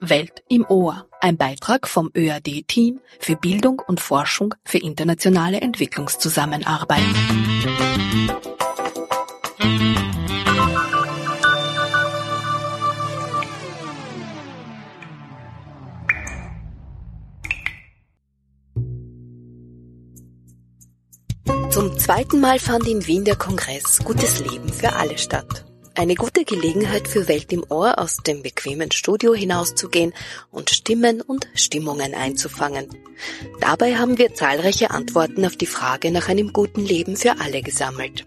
Welt im Ohr, ein Beitrag vom ÖAD-Team für Bildung und Forschung für internationale Entwicklungszusammenarbeit. Zum zweiten Mal fand in Wien der Kongress Gutes Leben für alle statt. Eine gute Gelegenheit für Welt im Ohr aus dem bequemen Studio hinauszugehen und Stimmen und Stimmungen einzufangen. Dabei haben wir zahlreiche Antworten auf die Frage nach einem guten Leben für alle gesammelt.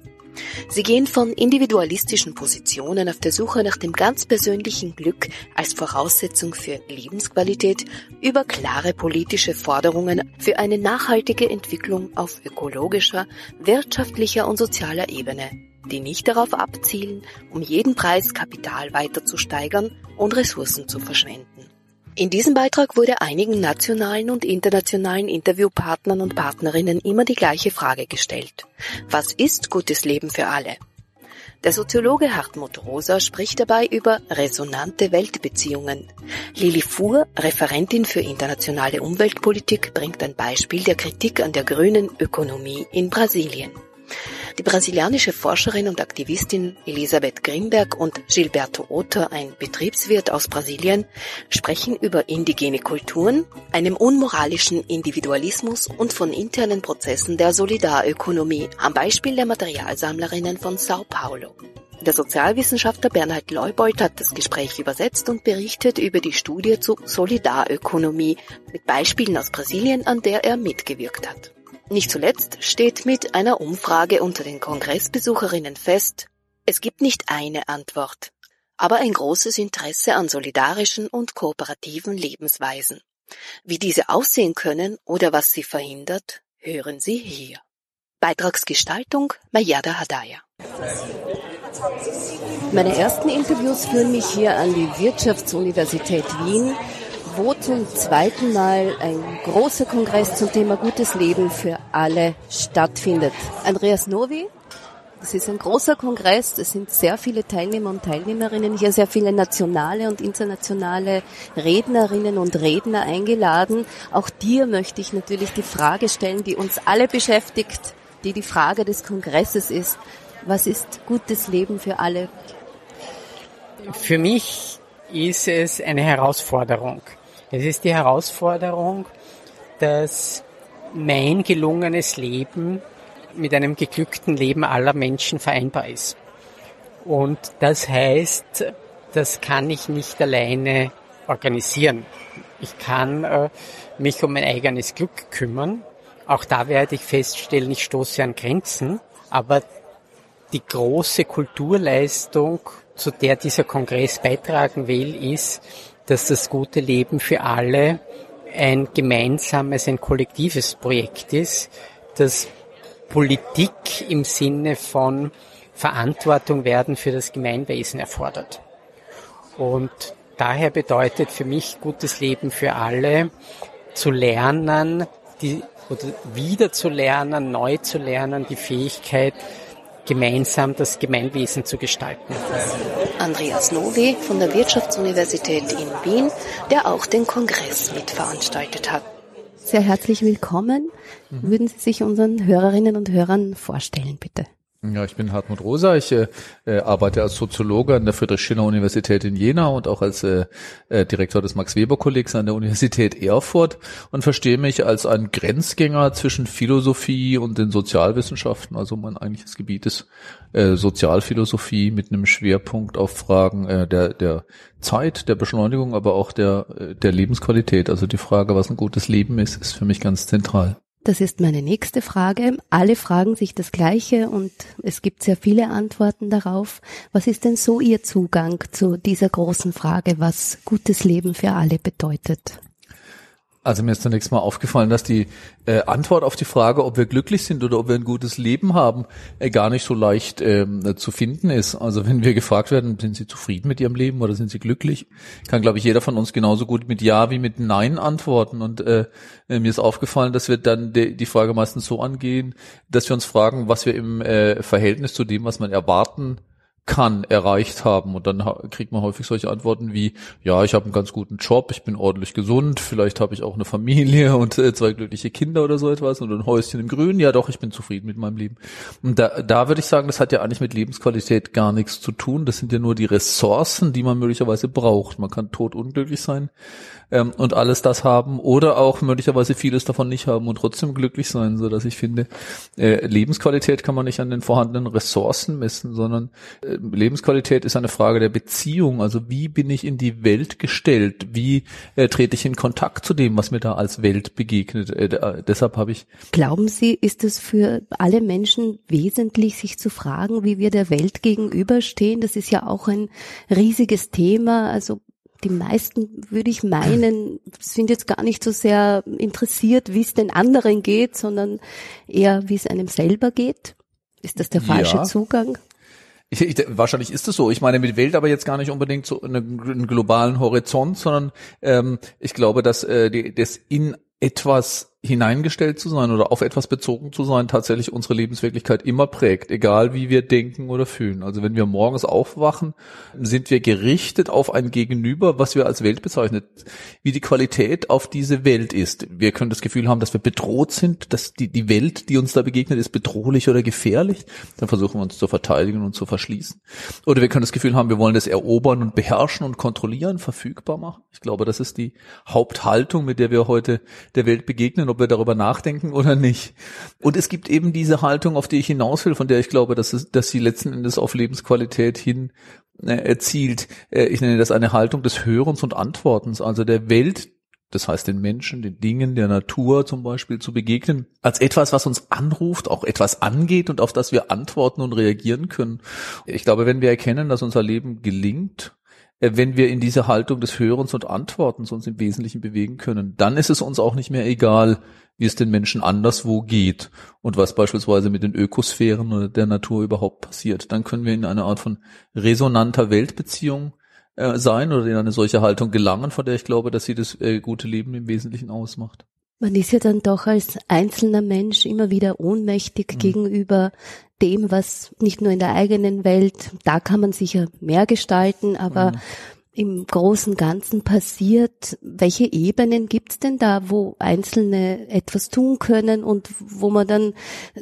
Sie gehen von individualistischen Positionen auf der Suche nach dem ganz persönlichen Glück als Voraussetzung für Lebensqualität über klare politische Forderungen für eine nachhaltige Entwicklung auf ökologischer, wirtschaftlicher und sozialer Ebene die nicht darauf abzielen, um jeden Preis Kapital weiter zu steigern und Ressourcen zu verschwenden. In diesem Beitrag wurde einigen nationalen und internationalen Interviewpartnern und Partnerinnen immer die gleiche Frage gestellt. Was ist gutes Leben für alle? Der Soziologe Hartmut Rosa spricht dabei über resonante Weltbeziehungen. Lili Fuhr, Referentin für internationale Umweltpolitik, bringt ein Beispiel der Kritik an der grünen Ökonomie in Brasilien. Die brasilianische Forscherin und Aktivistin Elisabeth Grimberg und Gilberto Otter, ein Betriebswirt aus Brasilien, sprechen über indigene Kulturen, einem unmoralischen Individualismus und von internen Prozessen der Solidarökonomie am Beispiel der Materialsammlerinnen von Sao Paulo. Der Sozialwissenschaftler Bernhard Leubold hat das Gespräch übersetzt und berichtet über die Studie zu Solidarökonomie mit Beispielen aus Brasilien, an der er mitgewirkt hat. Nicht zuletzt steht mit einer Umfrage unter den Kongressbesucherinnen fest, es gibt nicht eine Antwort, aber ein großes Interesse an solidarischen und kooperativen Lebensweisen. Wie diese aussehen können oder was sie verhindert, hören Sie hier. Beitragsgestaltung Mayada Hadaya. Meine ersten Interviews führen mich hier an die Wirtschaftsuniversität Wien wo zum zweiten Mal ein großer Kongress zum Thema gutes Leben für alle stattfindet. Andreas Novi, das ist ein großer Kongress, es sind sehr viele Teilnehmer und Teilnehmerinnen hier, sehr viele nationale und internationale Rednerinnen und Redner eingeladen. Auch dir möchte ich natürlich die Frage stellen, die uns alle beschäftigt, die die Frage des Kongresses ist. Was ist gutes Leben für alle? Für mich ist es eine Herausforderung. Es ist die Herausforderung, dass mein gelungenes Leben mit einem geglückten Leben aller Menschen vereinbar ist. Und das heißt, das kann ich nicht alleine organisieren. Ich kann äh, mich um mein eigenes Glück kümmern. Auch da werde ich feststellen, ich stoße an Grenzen. Aber die große Kulturleistung, zu der dieser Kongress beitragen will, ist, dass das gute Leben für alle ein gemeinsames, ein kollektives Projekt ist, dass Politik im Sinne von Verantwortung werden für das Gemeinwesen erfordert. Und daher bedeutet für mich gutes Leben für alle zu lernen, die, oder wieder zu lernen, neu zu lernen, die Fähigkeit, gemeinsam das Gemeinwesen zu gestalten. Andreas Novi von der Wirtschaftsuniversität in Wien, der auch den Kongress mitveranstaltet hat. Sehr herzlich willkommen. Mhm. Würden Sie sich unseren Hörerinnen und Hörern vorstellen, bitte? Ja, ich bin Hartmut Rosa. Ich äh, äh, arbeite als Soziologe an der Friedrich-Schiller-Universität in Jena und auch als äh, äh, Direktor des Max-Weber-Kollegs an der Universität Erfurt und verstehe mich als ein Grenzgänger zwischen Philosophie und den Sozialwissenschaften. Also mein eigentliches Gebiet ist äh, Sozialphilosophie mit einem Schwerpunkt auf Fragen äh, der, der Zeit, der Beschleunigung, aber auch der, äh, der Lebensqualität. Also die Frage, was ein gutes Leben ist, ist für mich ganz zentral. Das ist meine nächste Frage. Alle fragen sich das Gleiche und es gibt sehr viele Antworten darauf. Was ist denn so Ihr Zugang zu dieser großen Frage, was gutes Leben für alle bedeutet? Also mir ist zunächst mal aufgefallen, dass die äh, Antwort auf die Frage, ob wir glücklich sind oder ob wir ein gutes Leben haben, äh, gar nicht so leicht ähm, zu finden ist. Also wenn wir gefragt werden, sind Sie zufrieden mit Ihrem Leben oder sind Sie glücklich, kann, glaube ich, jeder von uns genauso gut mit Ja wie mit Nein antworten. Und äh, äh, mir ist aufgefallen, dass wir dann de, die Frage meistens so angehen, dass wir uns fragen, was wir im äh, Verhältnis zu dem, was man erwarten kann, erreicht haben. Und dann kriegt man häufig solche Antworten wie, ja, ich habe einen ganz guten Job, ich bin ordentlich gesund, vielleicht habe ich auch eine Familie und äh, zwei glückliche Kinder oder so etwas und ein Häuschen im Grün. Ja, doch, ich bin zufrieden mit meinem Leben. Und da, da würde ich sagen, das hat ja eigentlich mit Lebensqualität gar nichts zu tun. Das sind ja nur die Ressourcen, die man möglicherweise braucht. Man kann tot unglücklich sein ähm, und alles das haben oder auch möglicherweise vieles davon nicht haben und trotzdem glücklich sein, so dass ich finde, äh, Lebensqualität kann man nicht an den vorhandenen Ressourcen messen, sondern äh, Lebensqualität ist eine Frage der Beziehung. Also wie bin ich in die Welt gestellt? Wie äh, trete ich in Kontakt zu dem, was mir da als Welt begegnet? Äh, deshalb habe ich. Glauben Sie, ist es für alle Menschen wesentlich, sich zu fragen, wie wir der Welt gegenüberstehen? Das ist ja auch ein riesiges Thema. Also die meisten, würde ich meinen, sind jetzt gar nicht so sehr interessiert, wie es den anderen geht, sondern eher, wie es einem selber geht. Ist das der falsche ja. Zugang? Ich, ich, wahrscheinlich ist es so. Ich meine mit Welt aber jetzt gar nicht unbedingt so einen, einen globalen Horizont, sondern ähm, ich glaube, dass äh, die, das in etwas hineingestellt zu sein oder auf etwas bezogen zu sein, tatsächlich unsere Lebenswirklichkeit immer prägt, egal wie wir denken oder fühlen. Also wenn wir morgens aufwachen, sind wir gerichtet auf ein Gegenüber, was wir als Welt bezeichnet, wie die Qualität auf diese Welt ist. Wir können das Gefühl haben, dass wir bedroht sind, dass die, die Welt, die uns da begegnet, ist bedrohlich oder gefährlich. Dann versuchen wir uns zu verteidigen und zu verschließen. Oder wir können das Gefühl haben, wir wollen das erobern und beherrschen und kontrollieren, verfügbar machen. Ich glaube, das ist die Haupthaltung, mit der wir heute der Welt begegnen ob wir darüber nachdenken oder nicht. Und es gibt eben diese Haltung, auf die ich hinaus will, von der ich glaube, dass, es, dass sie letzten Endes auf Lebensqualität hin äh, erzielt. Äh, ich nenne das eine Haltung des Hörens und Antwortens, also der Welt, das heißt den Menschen, den Dingen, der Natur zum Beispiel zu begegnen, als etwas, was uns anruft, auch etwas angeht und auf das wir antworten und reagieren können. Ich glaube, wenn wir erkennen, dass unser Leben gelingt, wenn wir in diese Haltung des Hörens und Antwortens uns im Wesentlichen bewegen können, dann ist es uns auch nicht mehr egal, wie es den Menschen anderswo geht und was beispielsweise mit den Ökosphären oder der Natur überhaupt passiert. Dann können wir in eine Art von resonanter Weltbeziehung äh, sein oder in eine solche Haltung gelangen, von der ich glaube, dass sie das äh, gute Leben im Wesentlichen ausmacht. Man ist ja dann doch als einzelner Mensch immer wieder ohnmächtig mhm. gegenüber dem, was nicht nur in der eigenen Welt, da kann man sicher mehr gestalten, aber mhm. im großen Ganzen passiert. Welche Ebenen gibt's denn da, wo Einzelne etwas tun können und wo man dann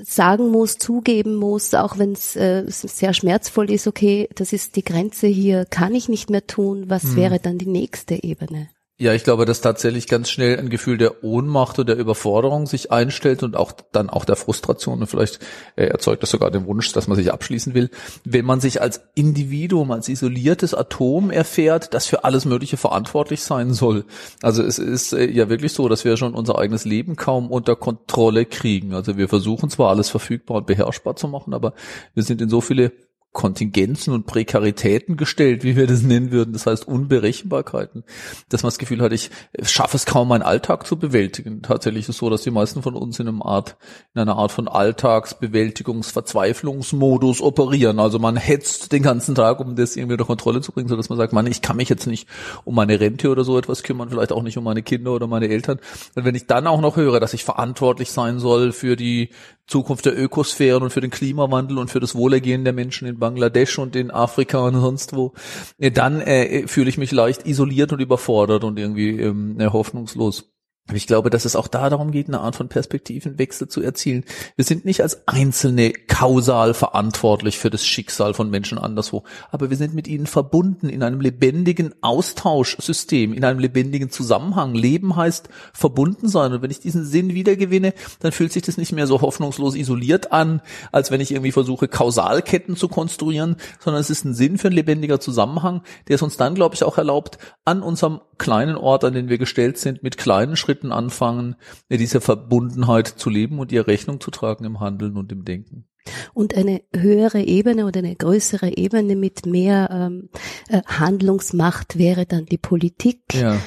sagen muss, zugeben muss, auch wenn es äh, sehr schmerzvoll ist, okay, das ist die Grenze hier, kann ich nicht mehr tun, was mhm. wäre dann die nächste Ebene? Ja, ich glaube, dass tatsächlich ganz schnell ein Gefühl der Ohnmacht oder der Überforderung sich einstellt und auch dann auch der Frustration und vielleicht äh, erzeugt das sogar den Wunsch, dass man sich abschließen will, wenn man sich als Individuum, als isoliertes Atom erfährt, das für alles Mögliche verantwortlich sein soll. Also es ist äh, ja wirklich so, dass wir schon unser eigenes Leben kaum unter Kontrolle kriegen. Also wir versuchen zwar alles verfügbar und beherrschbar zu machen, aber wir sind in so viele Kontingenzen und Prekaritäten gestellt, wie wir das nennen würden, das heißt Unberechenbarkeiten, dass man das Gefühl hat, ich schaffe es kaum, meinen Alltag zu bewältigen. Tatsächlich ist es so, dass die meisten von uns in einem Art, in einer Art von Alltagsbewältigungsverzweiflungsmodus operieren. Also man hetzt den ganzen Tag, um das irgendwie unter Kontrolle zu bringen, so dass man sagt, man, ich kann mich jetzt nicht um meine Rente oder so etwas kümmern, vielleicht auch nicht um meine Kinder oder meine Eltern. Und wenn ich dann auch noch höre, dass ich verantwortlich sein soll für die Zukunft der Ökosphären und für den Klimawandel und für das Wohlergehen der Menschen in Bangladesch und in Afrika und sonst wo, dann äh, fühle ich mich leicht isoliert und überfordert und irgendwie ähm, hoffnungslos. Ich glaube, dass es auch da darum geht, eine Art von Perspektivenwechsel zu erzielen. Wir sind nicht als Einzelne kausal verantwortlich für das Schicksal von Menschen anderswo, aber wir sind mit ihnen verbunden in einem lebendigen Austauschsystem, in einem lebendigen Zusammenhang. Leben heißt verbunden sein. Und wenn ich diesen Sinn wiedergewinne, dann fühlt sich das nicht mehr so hoffnungslos isoliert an, als wenn ich irgendwie versuche, Kausalketten zu konstruieren, sondern es ist ein Sinn für ein lebendiger Zusammenhang, der es uns dann, glaube ich, auch erlaubt, an unserem kleinen Ort, an den wir gestellt sind, mit kleinen Schritten anfangen, diese Verbundenheit zu leben und ihr Rechnung zu tragen im Handeln und im Denken. Und eine höhere Ebene oder eine größere Ebene mit mehr ähm, äh, Handlungsmacht wäre dann die Politik. Ja.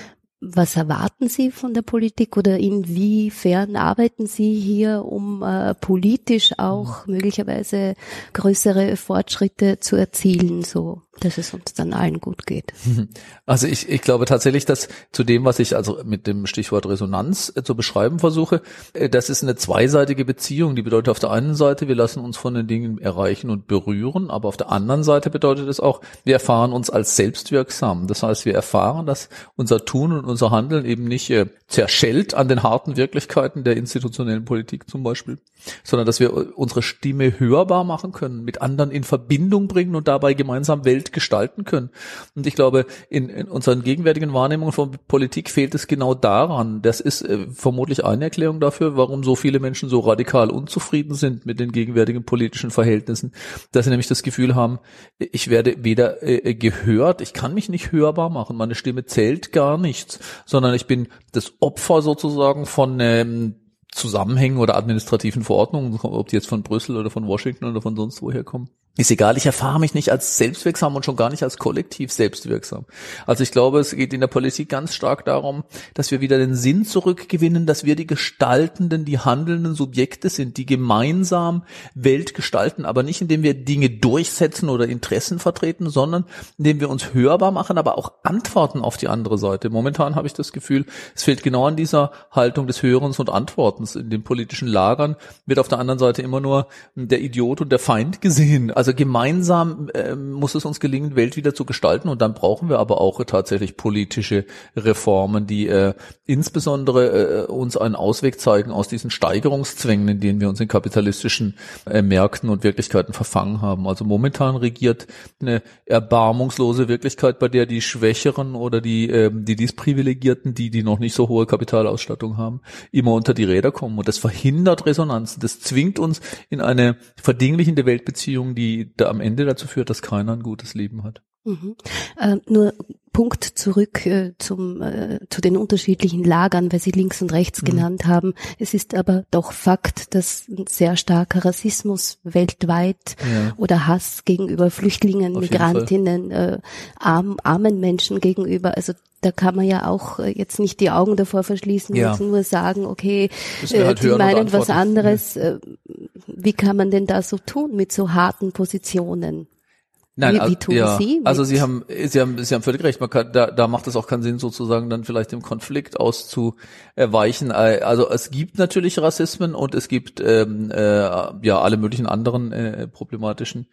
Was erwarten Sie von der Politik oder inwiefern arbeiten Sie hier, um äh, politisch auch möglicherweise größere Fortschritte zu erzielen, so dass es uns dann allen gut geht? Also ich, ich glaube tatsächlich, dass zu dem, was ich also mit dem Stichwort Resonanz äh, zu beschreiben versuche, äh, das ist eine zweiseitige Beziehung. Die bedeutet auf der einen Seite, wir lassen uns von den Dingen erreichen und berühren, aber auf der anderen Seite bedeutet es auch, wir erfahren uns als selbstwirksam. Das heißt, wir erfahren, dass unser Tun und unser Handeln eben nicht äh, zerschellt an den harten Wirklichkeiten der institutionellen Politik zum Beispiel, sondern dass wir unsere Stimme hörbar machen können, mit anderen in Verbindung bringen und dabei gemeinsam Welt gestalten können. Und ich glaube, in, in unseren gegenwärtigen Wahrnehmungen von Politik fehlt es genau daran. Das ist äh, vermutlich eine Erklärung dafür, warum so viele Menschen so radikal unzufrieden sind mit den gegenwärtigen politischen Verhältnissen, dass sie nämlich das Gefühl haben, ich werde weder äh, gehört, ich kann mich nicht hörbar machen, meine Stimme zählt gar nichts, sondern ich bin das Opfer sozusagen von ähm, Zusammenhängen oder administrativen Verordnungen, ob die jetzt von Brüssel oder von Washington oder von sonst woher kommen ist egal, ich erfahre mich nicht als selbstwirksam und schon gar nicht als kollektiv selbstwirksam. Also ich glaube, es geht in der Politik ganz stark darum, dass wir wieder den Sinn zurückgewinnen, dass wir die gestaltenden, die handelnden Subjekte sind, die gemeinsam Welt gestalten, aber nicht indem wir Dinge durchsetzen oder Interessen vertreten, sondern indem wir uns hörbar machen, aber auch antworten auf die andere Seite. Momentan habe ich das Gefühl, es fehlt genau an dieser Haltung des Hörens und Antwortens. In den politischen Lagern wird auf der anderen Seite immer nur der Idiot und der Feind gesehen. Also gemeinsam äh, muss es uns gelingen, Welt wieder zu gestalten und dann brauchen wir aber auch tatsächlich politische Reformen, die äh, insbesondere äh, uns einen Ausweg zeigen aus diesen Steigerungszwängen, in denen wir uns in kapitalistischen äh, Märkten und Wirklichkeiten verfangen haben. Also momentan regiert eine erbarmungslose Wirklichkeit, bei der die Schwächeren oder die, äh, die dies Privilegierten, die, die noch nicht so hohe Kapitalausstattung haben, immer unter die Räder kommen. Und das verhindert Resonanzen. Das zwingt uns in eine verdinglichende Weltbeziehung, die die da am Ende dazu führt, dass keiner ein gutes Leben hat. Mhm. Äh, nur Punkt zurück äh, zum, äh, zu den unterschiedlichen Lagern, weil Sie links und rechts mhm. genannt haben. Es ist aber doch Fakt, dass ein sehr starker Rassismus weltweit ja. oder Hass gegenüber Flüchtlingen, Auf Migrantinnen, äh, arm, armen Menschen gegenüber, also da kann man ja auch äh, jetzt nicht die Augen davor verschließen ja. und nur sagen, okay, halt äh, die meinen was anderes. Ja. Wie kann man denn da so tun mit so harten Positionen? Nein, wie, wie tun ja, Sie? Also Sie haben, Sie haben, Sie haben völlig recht. Man kann, da, da macht es auch keinen Sinn, sozusagen dann vielleicht dem Konflikt auszuweichen. Also es gibt natürlich Rassismen und es gibt ähm, äh, ja alle möglichen anderen äh, problematischen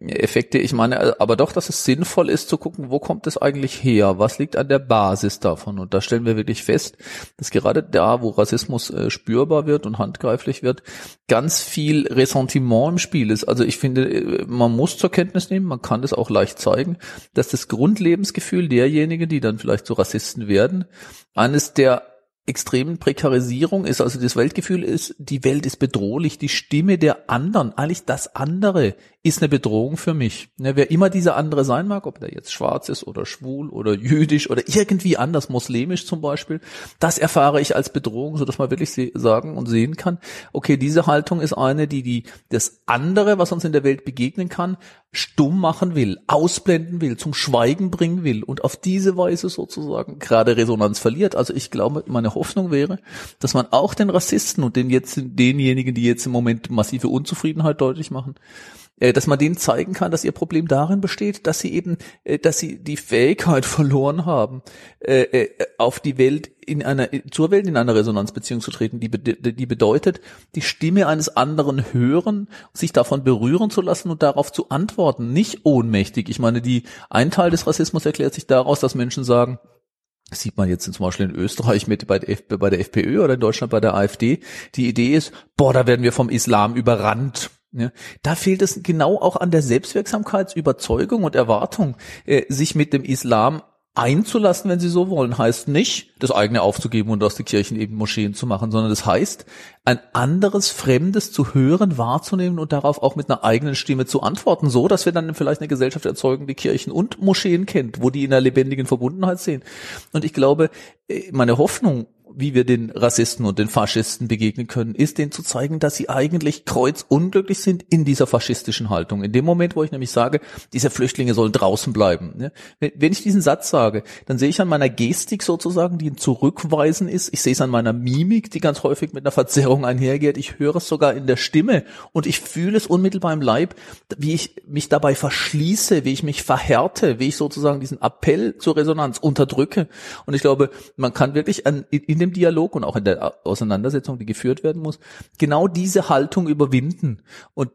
Effekte. Ich meine aber doch, dass es sinnvoll ist zu gucken, wo kommt es eigentlich her? Was liegt an der Basis davon? Und da stellen wir wirklich fest, dass gerade da, wo Rassismus äh, spürbar wird und handgreiflich wird, ganz viel Ressentiment im Spiel ist. Also ich finde, äh, man muss zur Kenntnis nehmen, man kann das auch leicht zeigen, dass das Grundlebensgefühl derjenigen, die dann vielleicht zu Rassisten werden, eines der extremen Prekarisierung ist, also das Weltgefühl ist, die Welt ist bedrohlich, die Stimme der anderen, eigentlich das andere ist eine Bedrohung für mich. Ne, wer immer dieser andere sein mag, ob der jetzt schwarz ist oder schwul oder jüdisch oder irgendwie anders, muslimisch zum Beispiel, das erfahre ich als Bedrohung, so dass man wirklich sagen und sehen kann, okay, diese Haltung ist eine, die, die das andere, was uns in der Welt begegnen kann, stumm machen will, ausblenden will, zum Schweigen bringen will und auf diese Weise sozusagen gerade Resonanz verliert. Also ich glaube, meine Hoffnung wäre, dass man auch den Rassisten und den jetzt, denjenigen, die jetzt im Moment massive Unzufriedenheit deutlich machen, dass man denen zeigen kann, dass ihr Problem darin besteht, dass sie eben, äh, dass sie die Fähigkeit verloren haben, äh, auf die Welt in einer, zur Welt in einer Resonanzbeziehung zu treten, die, die bedeutet, die Stimme eines anderen hören, sich davon berühren zu lassen und darauf zu antworten, nicht ohnmächtig. Ich meine, die, ein Teil des Rassismus erklärt sich daraus, dass Menschen sagen, das sieht man jetzt zum Beispiel in Österreich mit bei der FPÖ oder in Deutschland bei der AfD. Die Idee ist, boah, da werden wir vom Islam überrannt. Ja, da fehlt es genau auch an der Selbstwirksamkeitsüberzeugung und Erwartung, äh, sich mit dem Islam einzulassen, wenn sie so wollen, heißt nicht, das eigene aufzugeben und aus den Kirchen eben Moscheen zu machen, sondern das heißt, ein anderes Fremdes zu hören, wahrzunehmen und darauf auch mit einer eigenen Stimme zu antworten, so dass wir dann vielleicht eine Gesellschaft erzeugen, die Kirchen und Moscheen kennt, wo die in einer lebendigen Verbundenheit sehen. Und ich glaube, äh, meine Hoffnung wie wir den Rassisten und den Faschisten begegnen können, ist denen zu zeigen, dass sie eigentlich kreuzunglücklich sind in dieser faschistischen Haltung. In dem Moment, wo ich nämlich sage, diese Flüchtlinge sollen draußen bleiben. Ne? Wenn ich diesen Satz sage, dann sehe ich an meiner Gestik sozusagen, die ein Zurückweisen ist. Ich sehe es an meiner Mimik, die ganz häufig mit einer Verzerrung einhergeht. Ich höre es sogar in der Stimme und ich fühle es unmittelbar im Leib, wie ich mich dabei verschließe, wie ich mich verhärte, wie ich sozusagen diesen Appell zur Resonanz unterdrücke. Und ich glaube, man kann wirklich an, in dem Dialog und auch in der Auseinandersetzung, die geführt werden muss, genau diese Haltung überwinden. Und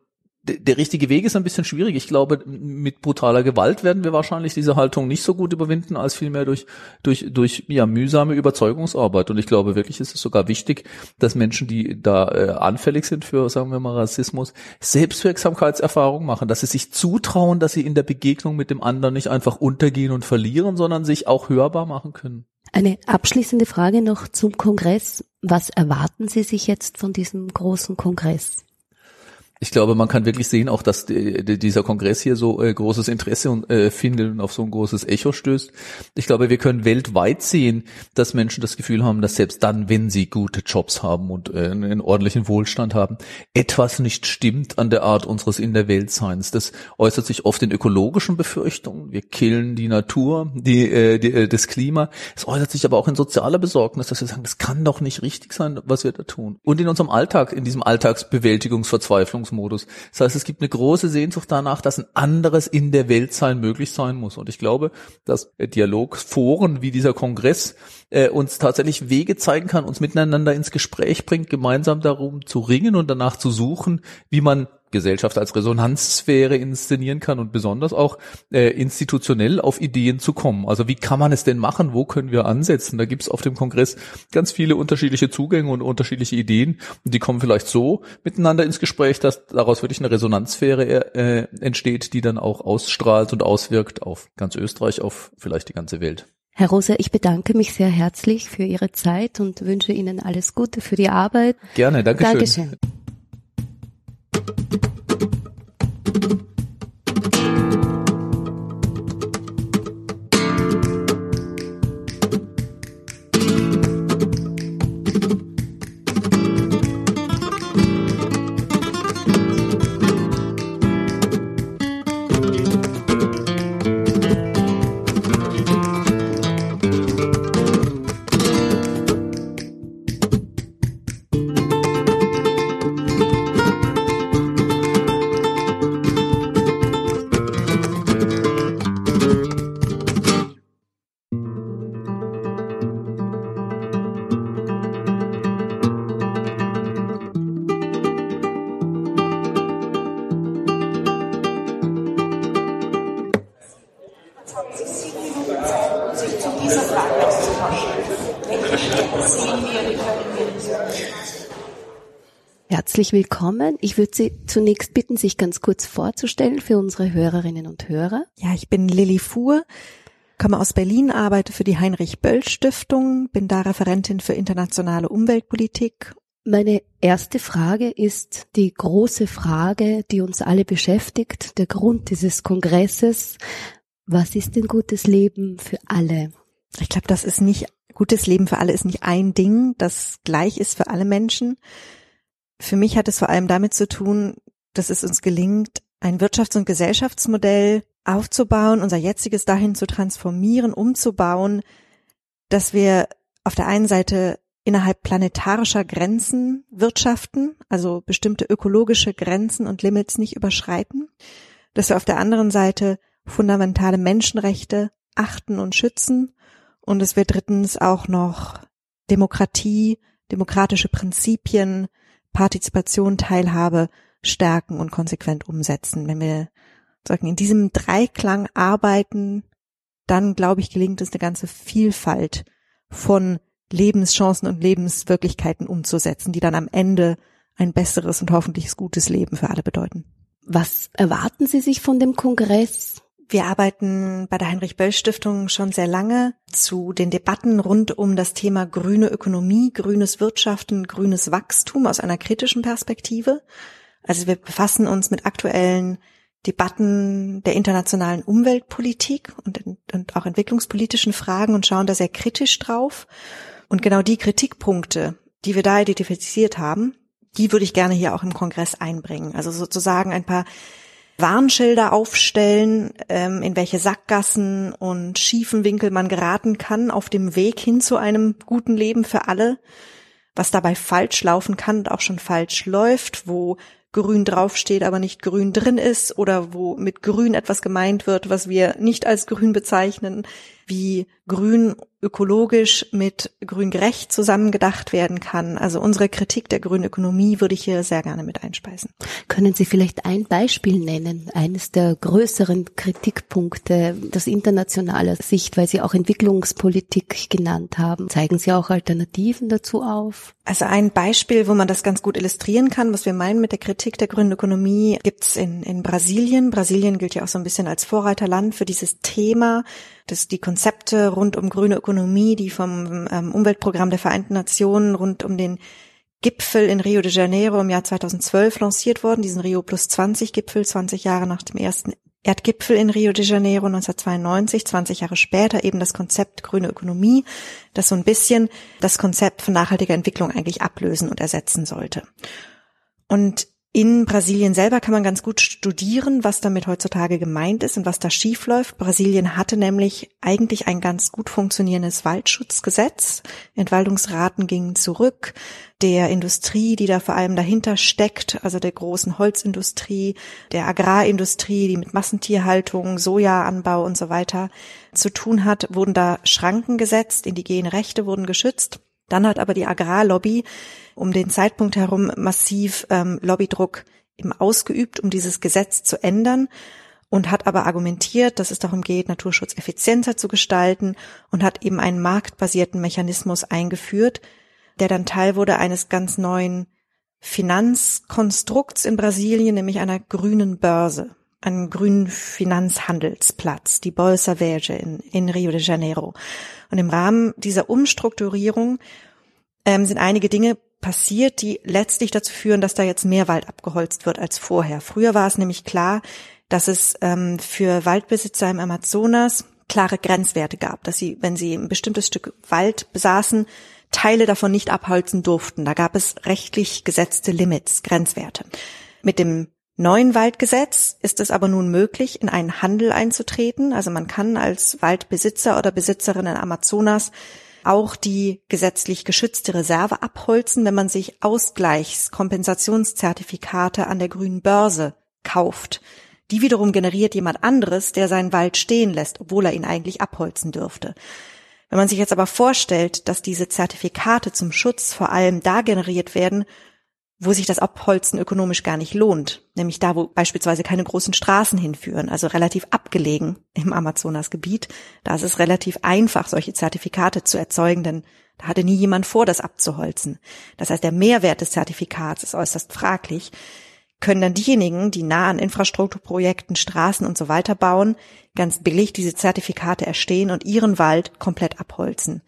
der richtige Weg ist ein bisschen schwierig. Ich glaube, mit brutaler Gewalt werden wir wahrscheinlich diese Haltung nicht so gut überwinden, als vielmehr durch, durch, durch ja, mühsame Überzeugungsarbeit. Und ich glaube wirklich, ist es sogar wichtig, dass Menschen, die da äh, anfällig sind für, sagen wir mal, Rassismus, Selbstwirksamkeitserfahrung machen, dass sie sich zutrauen, dass sie in der Begegnung mit dem anderen nicht einfach untergehen und verlieren, sondern sich auch hörbar machen können. Eine abschließende Frage noch zum Kongress. Was erwarten Sie sich jetzt von diesem großen Kongress? Ich glaube, man kann wirklich sehen, auch dass die, die, dieser Kongress hier so äh, großes Interesse äh, findet und auf so ein großes Echo stößt. Ich glaube, wir können weltweit sehen, dass Menschen das Gefühl haben, dass selbst dann, wenn sie gute Jobs haben und äh, einen ordentlichen Wohlstand haben, etwas nicht stimmt an der Art unseres in der Weltseins. Das äußert sich oft in ökologischen Befürchtungen. Wir killen die Natur, die, die, das Klima. Es äußert sich aber auch in sozialer Besorgnis, dass wir sagen, das kann doch nicht richtig sein, was wir da tun. Und in unserem Alltag, in diesem Alltagsbewältigungsverzweiflungs Modus. Das heißt, es gibt eine große Sehnsucht danach, dass ein anderes in der Welt sein möglich sein muss. Und ich glaube, dass Dialogforen wie dieser Kongress äh, uns tatsächlich Wege zeigen kann, uns miteinander ins Gespräch bringt, gemeinsam darum zu ringen und danach zu suchen, wie man Gesellschaft als Resonanzsphäre inszenieren kann und besonders auch äh, institutionell auf Ideen zu kommen. Also wie kann man es denn machen? Wo können wir ansetzen? Da gibt es auf dem Kongress ganz viele unterschiedliche Zugänge und unterschiedliche Ideen und die kommen vielleicht so miteinander ins Gespräch, dass daraus wirklich eine Resonanzsphäre äh, entsteht, die dann auch ausstrahlt und auswirkt auf ganz Österreich, auf vielleicht die ganze Welt. Herr Rosa, ich bedanke mich sehr herzlich für Ihre Zeit und wünsche Ihnen alles Gute für die Arbeit. Gerne, danke schön. Dankeschön. thank you Herzlich willkommen. Ich würde Sie zunächst bitten, sich ganz kurz vorzustellen für unsere Hörerinnen und Hörer. Ja, ich bin Lilly Fuhr, komme aus Berlin, arbeite für die Heinrich Böll Stiftung, bin da Referentin für internationale Umweltpolitik. Meine erste Frage ist die große Frage, die uns alle beschäftigt, der Grund dieses Kongresses. Was ist denn gutes Leben für alle? Ich glaube, das ist nicht, gutes Leben für alle ist nicht ein Ding, das gleich ist für alle Menschen für mich hat es vor allem damit zu tun, dass es uns gelingt, ein Wirtschafts- und Gesellschaftsmodell aufzubauen, unser jetziges dahin zu transformieren, umzubauen, dass wir auf der einen Seite innerhalb planetarischer Grenzen wirtschaften, also bestimmte ökologische Grenzen und Limits nicht überschreiten, dass wir auf der anderen Seite fundamentale Menschenrechte achten und schützen und dass wir drittens auch noch Demokratie, demokratische Prinzipien, Partizipation, Teilhabe stärken und konsequent umsetzen. Wenn wir sagen, in diesem Dreiklang arbeiten, dann glaube ich, gelingt es eine ganze Vielfalt von Lebenschancen und Lebenswirklichkeiten umzusetzen, die dann am Ende ein besseres und hoffentlich gutes Leben für alle bedeuten. Was erwarten Sie sich von dem Kongress? Wir arbeiten bei der Heinrich Böll Stiftung schon sehr lange zu den Debatten rund um das Thema grüne Ökonomie, grünes Wirtschaften, grünes Wachstum aus einer kritischen Perspektive. Also wir befassen uns mit aktuellen Debatten der internationalen Umweltpolitik und, und auch entwicklungspolitischen Fragen und schauen da sehr kritisch drauf Und genau die Kritikpunkte, die wir da identifiziert haben, die würde ich gerne hier auch im Kongress einbringen. Also sozusagen ein paar Warnschilder aufstellen, ähm, in welche Sackgassen und schiefen Winkel man geraten kann auf dem Weg hin zu einem guten Leben für alle, was dabei falsch laufen kann und auch schon falsch läuft, wo grün draufsteht, aber nicht grün drin ist oder wo mit grün etwas gemeint wird, was wir nicht als grün bezeichnen, wie grün ökologisch mit grün gerecht zusammengedacht werden kann. Also unsere Kritik der grünen Ökonomie würde ich hier sehr gerne mit einspeisen. Können Sie vielleicht ein Beispiel nennen, eines der größeren Kritikpunkte das internationaler Sicht, weil Sie auch Entwicklungspolitik genannt haben. Zeigen Sie auch Alternativen dazu auf? Also ein Beispiel, wo man das ganz gut illustrieren kann, was wir meinen mit der Kritik der grünen Ökonomie, gibt's in, in Brasilien. Brasilien gilt ja auch so ein bisschen als Vorreiterland für dieses Thema dass die Konzepte rund um grüne Ökonomie, die vom ähm, Umweltprogramm der Vereinten Nationen rund um den Gipfel in Rio de Janeiro im Jahr 2012 lanciert worden, diesen Rio Plus 20 Gipfel, 20 Jahre nach dem ersten Erdgipfel in Rio de Janeiro 1992, 20 Jahre später eben das Konzept grüne Ökonomie, das so ein bisschen das Konzept von nachhaltiger Entwicklung eigentlich ablösen und ersetzen sollte. Und in Brasilien selber kann man ganz gut studieren, was damit heutzutage gemeint ist und was da schiefläuft. Brasilien hatte nämlich eigentlich ein ganz gut funktionierendes Waldschutzgesetz. Entwaldungsraten gingen zurück. Der Industrie, die da vor allem dahinter steckt, also der großen Holzindustrie, der Agrarindustrie, die mit Massentierhaltung, Sojaanbau und so weiter zu tun hat, wurden da Schranken gesetzt. Indigene Rechte wurden geschützt. Dann hat aber die Agrarlobby um den Zeitpunkt herum massiv ähm, Lobbydruck eben ausgeübt, um dieses Gesetz zu ändern und hat aber argumentiert, dass es darum geht, Naturschutz effizienter zu gestalten und hat eben einen marktbasierten Mechanismus eingeführt, der dann Teil wurde eines ganz neuen Finanzkonstrukts in Brasilien, nämlich einer grünen Börse, einen grünen Finanzhandelsplatz, die Bolsa Verde in, in Rio de Janeiro. Und im Rahmen dieser Umstrukturierung ähm, sind einige Dinge passiert, die letztlich dazu führen, dass da jetzt mehr Wald abgeholzt wird als vorher. Früher war es nämlich klar, dass es ähm, für Waldbesitzer im Amazonas klare Grenzwerte gab, dass sie, wenn sie ein bestimmtes Stück Wald besaßen, Teile davon nicht abholzen durften. Da gab es rechtlich gesetzte Limits, Grenzwerte. Mit dem neuen Waldgesetz ist es aber nun möglich, in einen Handel einzutreten. Also man kann als Waldbesitzer oder Besitzerin in Amazonas auch die gesetzlich geschützte Reserve abholzen, wenn man sich Ausgleichskompensationszertifikate an der grünen Börse kauft. Die wiederum generiert jemand anderes, der seinen Wald stehen lässt, obwohl er ihn eigentlich abholzen dürfte. Wenn man sich jetzt aber vorstellt, dass diese Zertifikate zum Schutz vor allem da generiert werden, wo sich das Abholzen ökonomisch gar nicht lohnt, nämlich da, wo beispielsweise keine großen Straßen hinführen, also relativ abgelegen im Amazonasgebiet. Da ist es relativ einfach, solche Zertifikate zu erzeugen, denn da hatte nie jemand vor, das abzuholzen. Das heißt, der Mehrwert des Zertifikats ist äußerst fraglich. Können dann diejenigen, die nah an Infrastrukturprojekten, Straßen und so weiter bauen, ganz billig diese Zertifikate erstehen und ihren Wald komplett abholzen.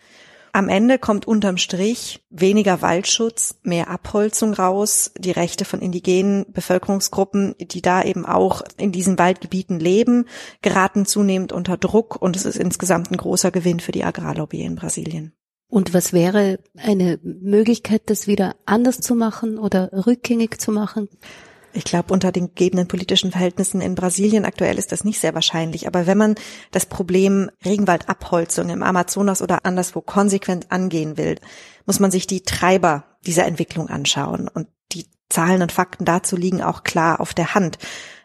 Am Ende kommt unterm Strich weniger Waldschutz, mehr Abholzung raus. Die Rechte von indigenen Bevölkerungsgruppen, die da eben auch in diesen Waldgebieten leben, geraten zunehmend unter Druck und es ist insgesamt ein großer Gewinn für die Agrarlobby in Brasilien. Und was wäre eine Möglichkeit, das wieder anders zu machen oder rückgängig zu machen? Ich glaube, unter den gegebenen politischen Verhältnissen in Brasilien aktuell ist das nicht sehr wahrscheinlich. Aber wenn man das Problem Regenwaldabholzung im Amazonas oder anderswo konsequent angehen will, muss man sich die Treiber dieser Entwicklung anschauen. Und die Zahlen und Fakten dazu liegen auch klar auf der Hand.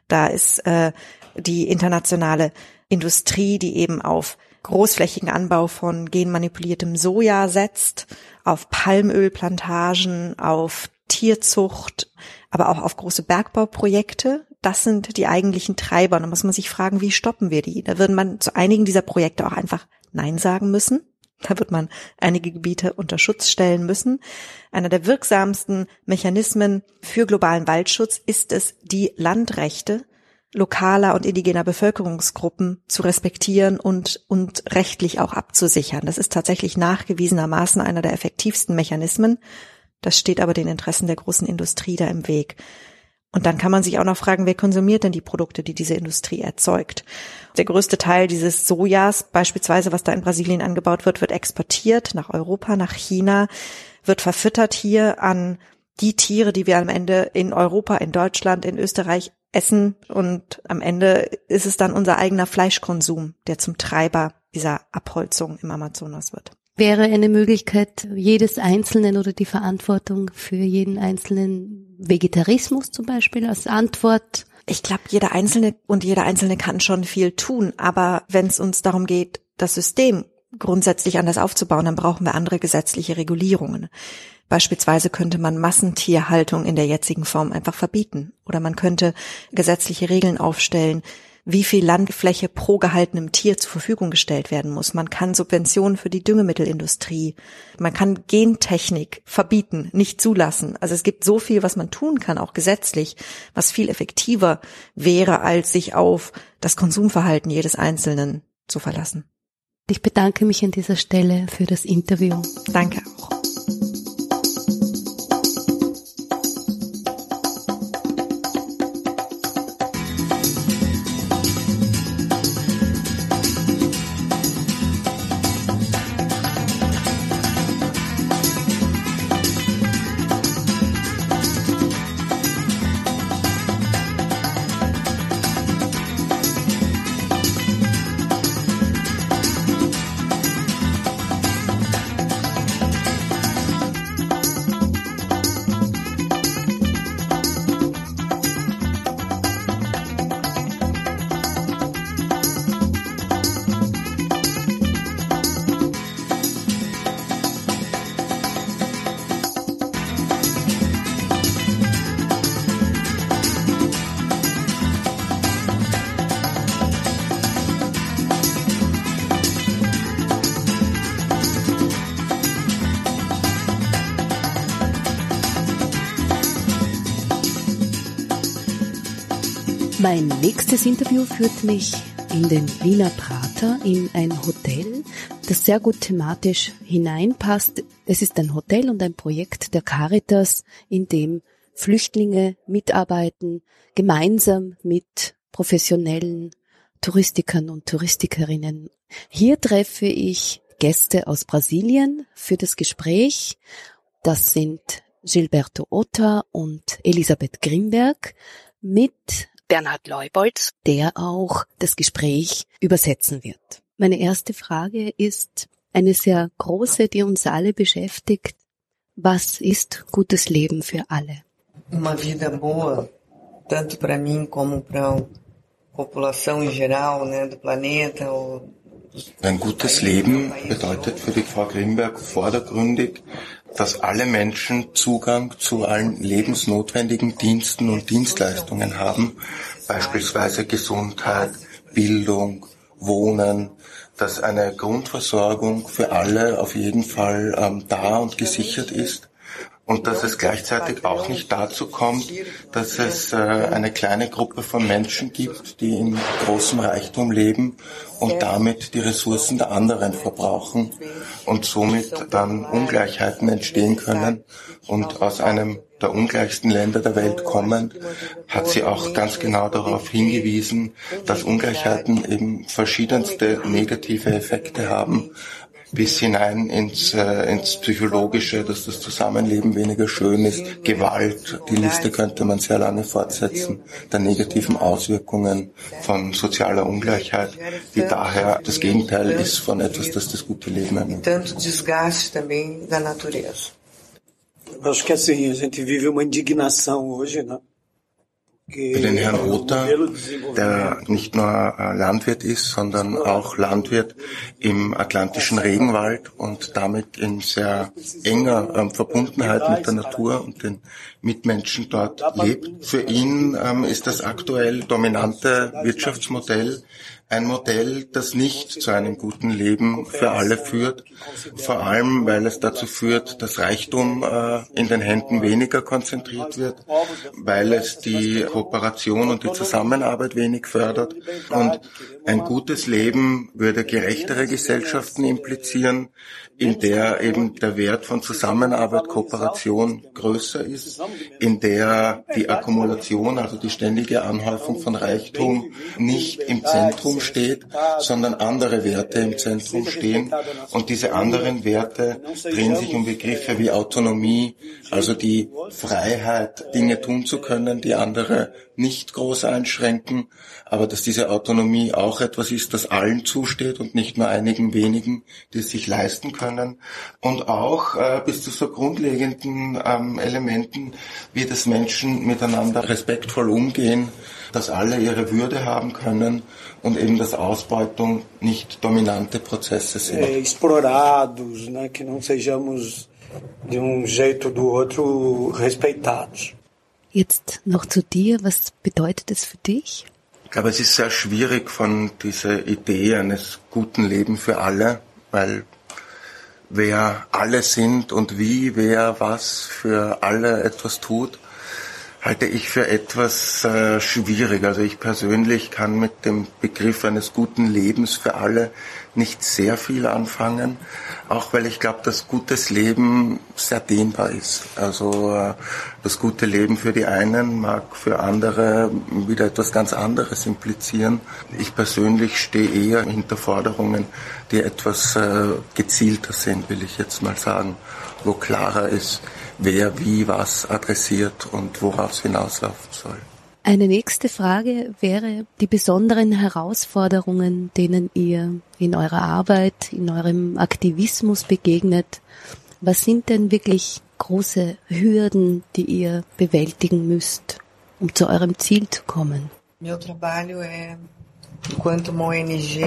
Da ist äh, die internationale Industrie, die eben auf großflächigen Anbau von genmanipuliertem Soja setzt, auf Palmölplantagen, auf Tierzucht, aber auch auf große Bergbauprojekte. Das sind die eigentlichen Treiber. Und da muss man sich fragen, wie stoppen wir die? Da würde man zu einigen dieser Projekte auch einfach Nein sagen müssen. Da wird man einige Gebiete unter Schutz stellen müssen. Einer der wirksamsten Mechanismen für globalen Waldschutz ist es, die Landrechte lokaler und indigener Bevölkerungsgruppen zu respektieren und, und rechtlich auch abzusichern. Das ist tatsächlich nachgewiesenermaßen einer der effektivsten Mechanismen. Das steht aber den Interessen der großen Industrie da im Weg. Und dann kann man sich auch noch fragen, wer konsumiert denn die Produkte, die diese Industrie erzeugt? Der größte Teil dieses Sojas, beispielsweise, was da in Brasilien angebaut wird, wird exportiert nach Europa, nach China, wird verfüttert hier an die Tiere, die wir am Ende in Europa, in Deutschland, in Österreich essen. Und am Ende ist es dann unser eigener Fleischkonsum, der zum Treiber dieser Abholzung im Amazonas wird. Wäre eine Möglichkeit jedes Einzelnen oder die Verantwortung für jeden Einzelnen Vegetarismus zum Beispiel als Antwort? Ich glaube, jeder Einzelne und jeder Einzelne kann schon viel tun, aber wenn es uns darum geht, das System grundsätzlich anders aufzubauen, dann brauchen wir andere gesetzliche Regulierungen. Beispielsweise könnte man Massentierhaltung in der jetzigen Form einfach verbieten oder man könnte gesetzliche Regeln aufstellen, wie viel Landfläche pro gehaltenem Tier zur Verfügung gestellt werden muss. Man kann Subventionen für die Düngemittelindustrie, man kann Gentechnik verbieten, nicht zulassen. Also es gibt so viel, was man tun kann, auch gesetzlich, was viel effektiver wäre, als sich auf das Konsumverhalten jedes Einzelnen zu verlassen. Ich bedanke mich an dieser Stelle für das Interview. Danke Mein nächstes Interview führt mich in den Wiener Prater in ein Hotel, das sehr gut thematisch hineinpasst. Es ist ein Hotel und ein Projekt der Caritas, in dem Flüchtlinge mitarbeiten, gemeinsam mit professionellen Touristikern und Touristikerinnen. Hier treffe ich Gäste aus Brasilien für das Gespräch. Das sind Gilberto Otta und Elisabeth Grimberg mit Bernhard Leubolds, der auch das Gespräch übersetzen wird. Meine erste Frage ist eine sehr große, die uns alle beschäftigt. Was ist gutes Leben für alle? Uma vida boa, tanto para mim como para a população em geral, né, do planeta. Ein gutes Leben bedeutet für die Frau Grimberg vordergründig, dass alle Menschen Zugang zu allen lebensnotwendigen Diensten und Dienstleistungen haben, beispielsweise Gesundheit, Bildung, Wohnen, dass eine Grundversorgung für alle auf jeden Fall ähm, da und gesichert ist und dass es gleichzeitig auch nicht dazu kommt, dass es äh, eine kleine Gruppe von Menschen gibt, die in großem Reichtum leben und damit die Ressourcen der anderen verbrauchen und somit dann Ungleichheiten entstehen können. Und aus einem der ungleichsten Länder der Welt kommen, hat sie auch ganz genau darauf hingewiesen, dass Ungleichheiten eben verschiedenste negative Effekte haben bis hinein ins, äh, ins Psychologische, dass das Zusammenleben weniger schön ist, Gewalt, die Liste könnte man sehr lange fortsetzen, der negativen Auswirkungen von sozialer Ungleichheit, die daher das Gegenteil ist von etwas, das das gute Leben ermöglicht. Acho que assim, a gente vive uma indignação hoje, né? Für den Herrn Rother, der nicht nur äh, Landwirt ist, sondern auch Landwirt im atlantischen Regenwald und damit in sehr enger ähm, Verbundenheit mit der Natur und den Mitmenschen dort lebt. Für ihn ähm, ist das aktuell dominante Wirtschaftsmodell ein Modell, das nicht zu einem guten Leben für alle führt, vor allem weil es dazu führt, dass Reichtum äh, in den Händen weniger konzentriert wird, weil es die Kooperation und die Zusammenarbeit wenig fördert. Und ein gutes Leben würde gerechtere Gesellschaften implizieren, in der eben der Wert von Zusammenarbeit, Kooperation größer ist, in der die Akkumulation, also die ständige Anhäufung von Reichtum nicht im Zentrum steht, sondern andere Werte im Zentrum stehen. Und diese anderen Werte drehen sich um Begriffe wie Autonomie, also die Freiheit, Dinge tun zu können, die andere nicht groß einschränken, aber dass diese Autonomie auch etwas ist, das allen zusteht und nicht nur einigen wenigen, die es sich leisten können. Und auch äh, bis zu so grundlegenden ähm, Elementen, wie das Menschen miteinander respektvoll umgehen, dass alle ihre Würde haben können und eben dass Ausbeutung nicht dominante Prozesse sind. explorados, né, que não sejamos de um jeito ou do outro respeitados. Jetzt noch zu dir. Was bedeutet es für dich? Ich glaube, es ist sehr schwierig von dieser Idee eines guten Lebens für alle, weil wer alle sind und wie wer was für alle etwas tut, halte ich für etwas äh, schwierig. Also ich persönlich kann mit dem Begriff eines guten Lebens für alle nicht sehr viel anfangen, auch weil ich glaube, dass gutes Leben sehr dehnbar ist. Also äh, das gute Leben für die einen mag für andere wieder etwas ganz anderes implizieren. Ich persönlich stehe eher hinter Forderungen, die etwas äh, gezielter sind, will ich jetzt mal sagen, wo klarer ist, wer wie was adressiert und worauf es hinauslaufen soll. Eine nächste Frage wäre die besonderen Herausforderungen, denen ihr in eurer Arbeit, in eurem Aktivismus begegnet. Was sind denn wirklich große Hürden, die ihr bewältigen müsst, um zu eurem Ziel zu kommen? Meu trabalho é, enquanto uma ONG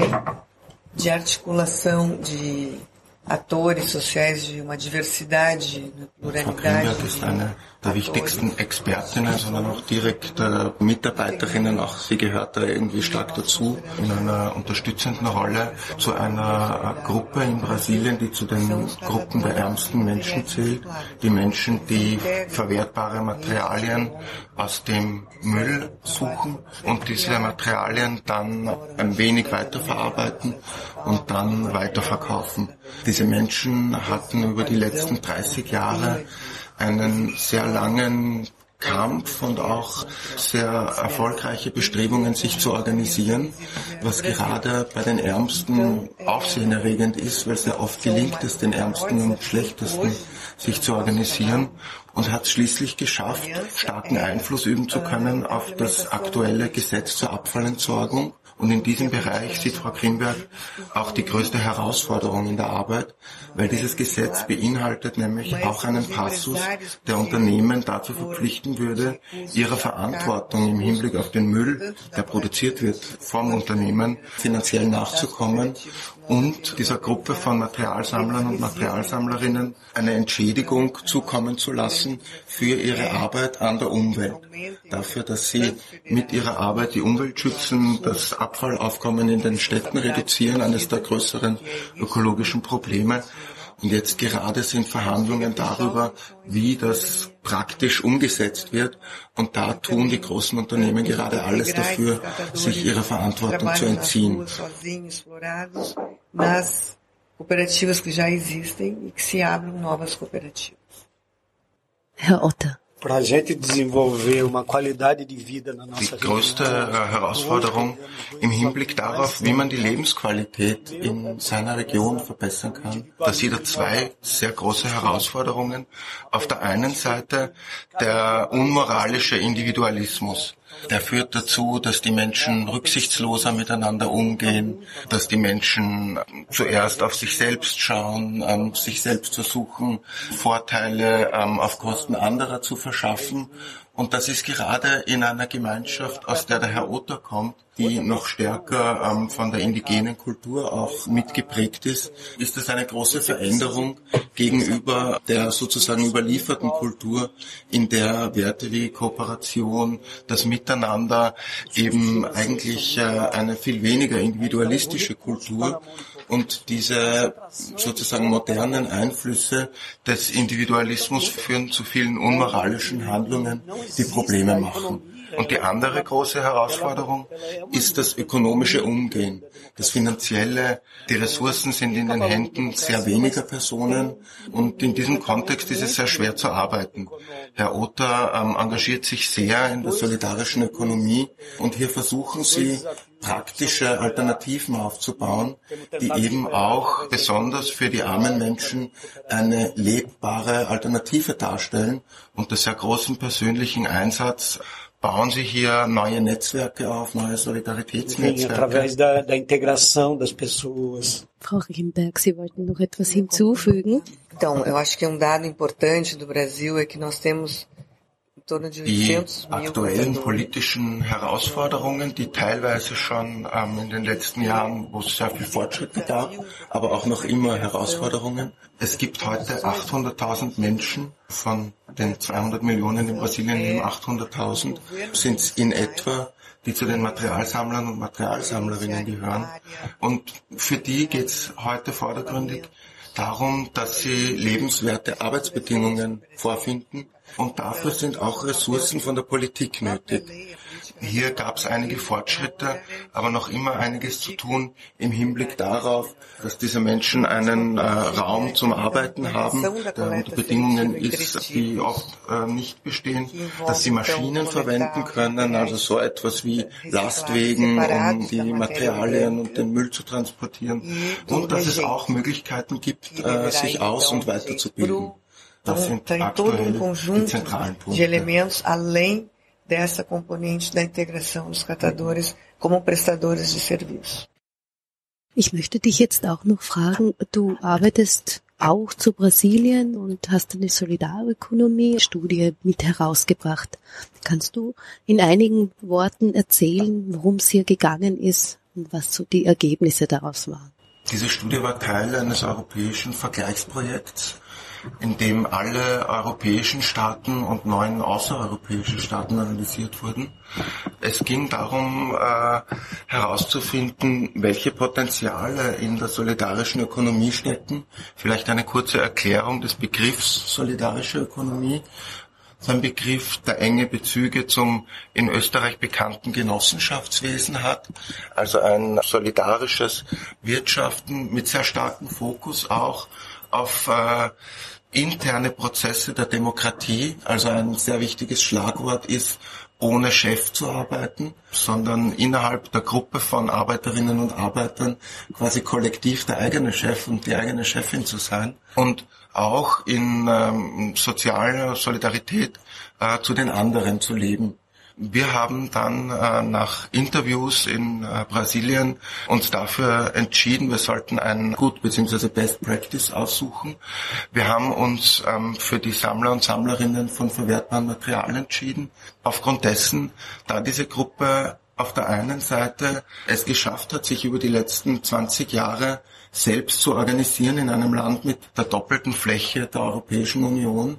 de articulação de atores sociais de uma diversidade, eine Frau pluralidade Grünberg ist eine der wichtigsten Expertinnen, sondern auch direkt äh, Mitarbeiterinnen, auch sie gehört da irgendwie stark dazu, in einer unterstützenden Rolle zu einer äh, Gruppe in Brasilien, die zu den Gruppen der ärmsten Menschen zählt. Die Menschen, die verwertbare Materialien aus dem Müll suchen und diese Materialien dann ein wenig weiterverarbeiten und dann weiterverkaufen. Diese Menschen hatten über die letzten 30 Jahre einen sehr langen Kampf und auch sehr erfolgreiche Bestrebungen, sich zu organisieren, was gerade bei den Ärmsten aufsehenerregend ist, weil sehr oft gelingt es den Ärmsten und Schlechtesten, sich zu organisieren und hat schließlich geschafft, starken Einfluss üben zu können auf das aktuelle Gesetz zur Abfallentsorgung. Und in diesem Bereich sieht Frau Grimberg auch die größte Herausforderung in der Arbeit, weil dieses Gesetz beinhaltet nämlich auch einen Passus, der Unternehmen dazu verpflichten würde, ihrer Verantwortung im Hinblick auf den Müll, der produziert wird, vom Unternehmen finanziell nachzukommen und dieser Gruppe von Materialsammlern und Materialsammlerinnen eine Entschädigung zukommen zu lassen für ihre Arbeit an der Umwelt. Dafür, dass sie mit ihrer Arbeit die Umwelt schützen, das Abfallaufkommen in den Städten reduzieren, eines der größeren ökologischen Probleme. Und jetzt gerade sind Verhandlungen darüber, wie das praktisch umgesetzt wird. Und da tun die großen Unternehmen gerade alles dafür, sich ihrer Verantwortung zu entziehen. e. Herr Otter. Para a gente desenvolver uma qualidade de vida na Die größte äh, Herausforderung im Hinblick darauf, wie man die Lebensqualität in seiner Region verbessern kann. Da sieht er zwei sehr große Herausforderungen. Auf der einen Seite der unmoralische Individualismus. Der führt dazu, dass die Menschen rücksichtsloser miteinander umgehen, dass die Menschen zuerst auf sich selbst schauen, ähm, sich selbst versuchen, Vorteile ähm, auf Kosten anderer zu verschaffen Und das ist gerade in einer Gemeinschaft, aus der der Herr Otter kommt, die noch stärker ähm, von der indigenen Kultur auch mitgeprägt ist, ist das eine große Veränderung gegenüber der sozusagen überlieferten Kultur, in der Werte wie Kooperation, das Miteinander eben eigentlich äh, eine viel weniger individualistische Kultur und diese sozusagen modernen Einflüsse des Individualismus führen zu vielen unmoralischen Handlungen, die Probleme machen. Und die andere große Herausforderung ist das ökonomische Umgehen, das Finanzielle. Die Ressourcen sind in den Händen sehr weniger Personen und in diesem Kontext ist es sehr schwer zu arbeiten. Herr Otter ähm, engagiert sich sehr in der solidarischen Ökonomie und hier versuchen Sie, praktische Alternativen aufzubauen, die eben auch besonders für die armen Menschen eine lebbare Alternative darstellen. Unter sehr großem persönlichen Einsatz bauen Sie hier neue Netzwerke auf, neue Solidaritätsnetzwerke? Através da, da integração das pessoas. Frau Riemberg, Sie wollten noch etwas hinzufügen? Então, eu acho que um dado importante do Brasil é que nós temos die aktuellen politischen Herausforderungen, die teilweise schon ähm, in den letzten Jahren, wo es sehr viel Fortschritte gab, aber auch noch immer Herausforderungen. Es gibt heute 800.000 Menschen, von den 200 Millionen in Brasilien leben 800.000, sind es in etwa, die zu den Materialsammlern und Materialsammlerinnen gehören. Und für die geht es heute vordergründig darum, dass sie lebenswerte Arbeitsbedingungen vorfinden, und dafür sind auch Ressourcen von der Politik nötig. Hier gab es einige Fortschritte, aber noch immer einiges zu tun im Hinblick darauf, dass diese Menschen einen äh, Raum zum Arbeiten haben, der unter Bedingungen ist, die oft äh, nicht bestehen, dass sie Maschinen verwenden können, also so etwas wie Lastwegen, um die Materialien und den Müll zu transportieren, und dass es auch Möglichkeiten gibt, äh, sich aus- und weiterzubilden. Sind tem todo um conjunto de elementos além dessa componente da integração dos catadores como prestadores de serviço. Ich möchte dich jetzt auch noch fragen, du arbeitest auch zu Brasilien und hast eine Solidarökonomie-Studie mit herausgebracht. Kannst du in einigen Worten erzählen, worum es hier gegangen ist und was so die Ergebnisse daraus waren? Diese Studie war Teil eines europäischen Vergleichsprojekts in dem alle europäischen Staaten und neun außereuropäische Staaten analysiert wurden. Es ging darum äh, herauszufinden, welche Potenziale in der solidarischen Ökonomie stecken. Vielleicht eine kurze Erklärung des Begriffs solidarische Ökonomie so ein Begriff, der enge Bezüge zum in Österreich bekannten Genossenschaftswesen hat, also ein solidarisches Wirtschaften mit sehr starkem Fokus auch auf äh, interne Prozesse der Demokratie, also ein sehr wichtiges Schlagwort ist, ohne Chef zu arbeiten, sondern innerhalb der Gruppe von Arbeiterinnen und Arbeitern quasi kollektiv der eigene Chef und die eigene Chefin zu sein und auch in ähm, sozialer Solidarität äh, zu den anderen zu leben. Wir haben dann äh, nach Interviews in äh, Brasilien uns dafür entschieden, wir sollten ein Gut bzw. Best Practice aussuchen. Wir haben uns ähm, für die Sammler und Sammlerinnen von verwertbaren Materialien entschieden. Aufgrund dessen, da diese Gruppe auf der einen Seite es geschafft hat, sich über die letzten 20 Jahre selbst zu organisieren in einem Land mit der doppelten Fläche der Europäischen Union,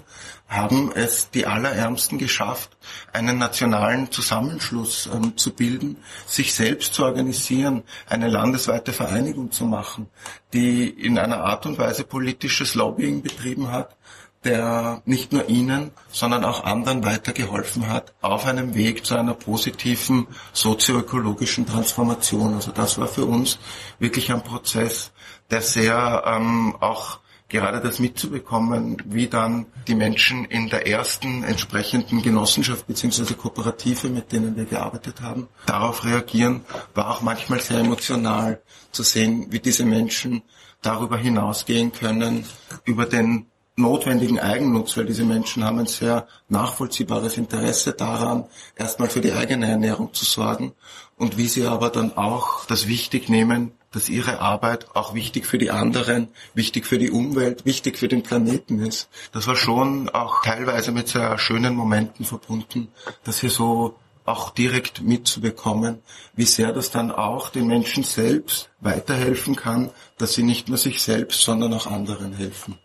haben es die Allerärmsten geschafft, einen nationalen Zusammenschluss ähm, zu bilden, sich selbst zu organisieren, eine landesweite Vereinigung zu machen, die in einer Art und Weise politisches Lobbying betrieben hat, der nicht nur Ihnen, sondern auch anderen weitergeholfen hat auf einem Weg zu einer positiven sozioökologischen Transformation. Also das war für uns wirklich ein Prozess, der sehr ähm, auch gerade das mitzubekommen, wie dann die Menschen in der ersten entsprechenden Genossenschaft bzw. Kooperative, mit denen wir gearbeitet haben, darauf reagieren, war auch manchmal sehr emotional zu sehen, wie diese Menschen darüber hinausgehen können, über den notwendigen Eigennutz, weil diese Menschen haben ein sehr nachvollziehbares Interesse daran, erstmal für die eigene Ernährung zu sorgen und wie sie aber dann auch das wichtig nehmen, dass ihre Arbeit auch wichtig für die anderen, wichtig für die Umwelt, wichtig für den Planeten ist. Das war schon auch teilweise mit sehr schönen Momenten verbunden, dass hier so auch direkt mitzubekommen, wie sehr das dann auch den Menschen selbst weiterhelfen kann, dass sie nicht nur sich selbst, sondern auch anderen helfen.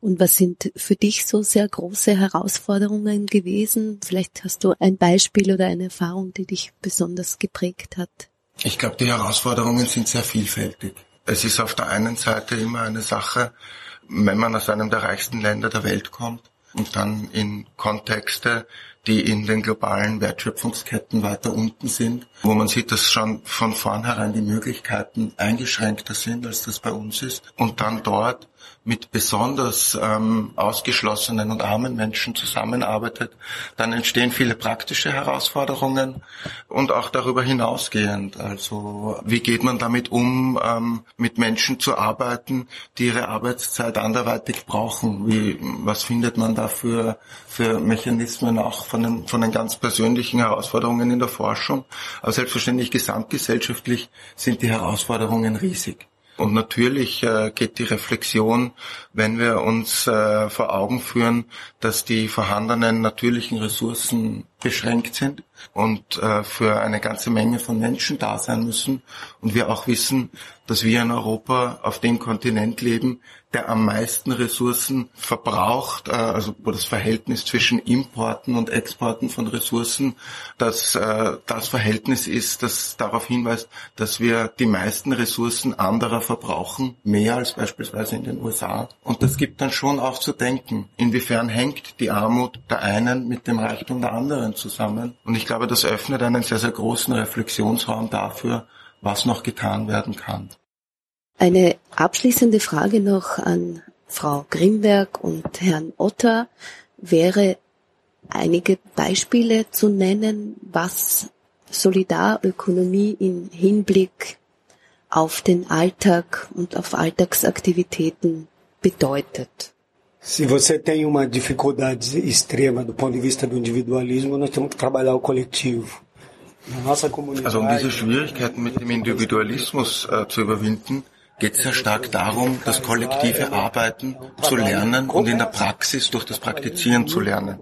Und was sind für dich so sehr große Herausforderungen gewesen? Vielleicht hast du ein Beispiel oder eine Erfahrung, die dich besonders geprägt hat. Ich glaube, die Herausforderungen sind sehr vielfältig. Es ist auf der einen Seite immer eine Sache, wenn man aus einem der reichsten Länder der Welt kommt und dann in Kontexte, die in den globalen Wertschöpfungsketten weiter unten sind, wo man sieht, dass schon von vornherein die Möglichkeiten eingeschränkter sind, als das bei uns ist, und dann dort mit besonders ähm, ausgeschlossenen und armen Menschen zusammenarbeitet, dann entstehen viele praktische Herausforderungen und auch darüber hinausgehend. Also wie geht man damit um, ähm, mit Menschen zu arbeiten, die ihre Arbeitszeit anderweitig brauchen? Wie, was findet man da für, für Mechanismen auch von den, von den ganz persönlichen Herausforderungen in der Forschung? Aber selbstverständlich gesamtgesellschaftlich sind die Herausforderungen riesig. Und natürlich äh, geht die Reflexion, wenn wir uns äh, vor Augen führen, dass die vorhandenen natürlichen Ressourcen beschränkt sind und äh, für eine ganze Menge von Menschen da sein müssen. Und wir auch wissen, dass wir in Europa auf dem Kontinent leben, der am meisten Ressourcen verbraucht, äh, also wo das Verhältnis zwischen Importen und Exporten von Ressourcen, dass äh, das Verhältnis ist, das darauf hinweist, dass wir die meisten Ressourcen anderer verbrauchen, mehr als beispielsweise in den USA. Und das gibt dann schon auch zu denken, inwiefern hängt die Armut der einen mit dem Reichtum der anderen zusammen. Und ich glaube, das öffnet einen sehr, sehr großen Reflexionsraum dafür, was noch getan werden kann. Eine abschließende Frage noch an Frau Grimberg und Herrn Otter wäre einige Beispiele zu nennen, was Solidarökonomie im Hinblick auf den Alltag und auf Alltagsaktivitäten bedeutet. Se você tem uma dificuldade extrema do ponto de vista do individualismo, nós temos que trabalhar o coletivo. Also um diese Schwierigkeiten mit dem Individualismus äh, zu überwinden, geht es sehr stark darum, das kollektive Arbeiten zu lernen und in der Praxis durch das Praktizieren zu lernen.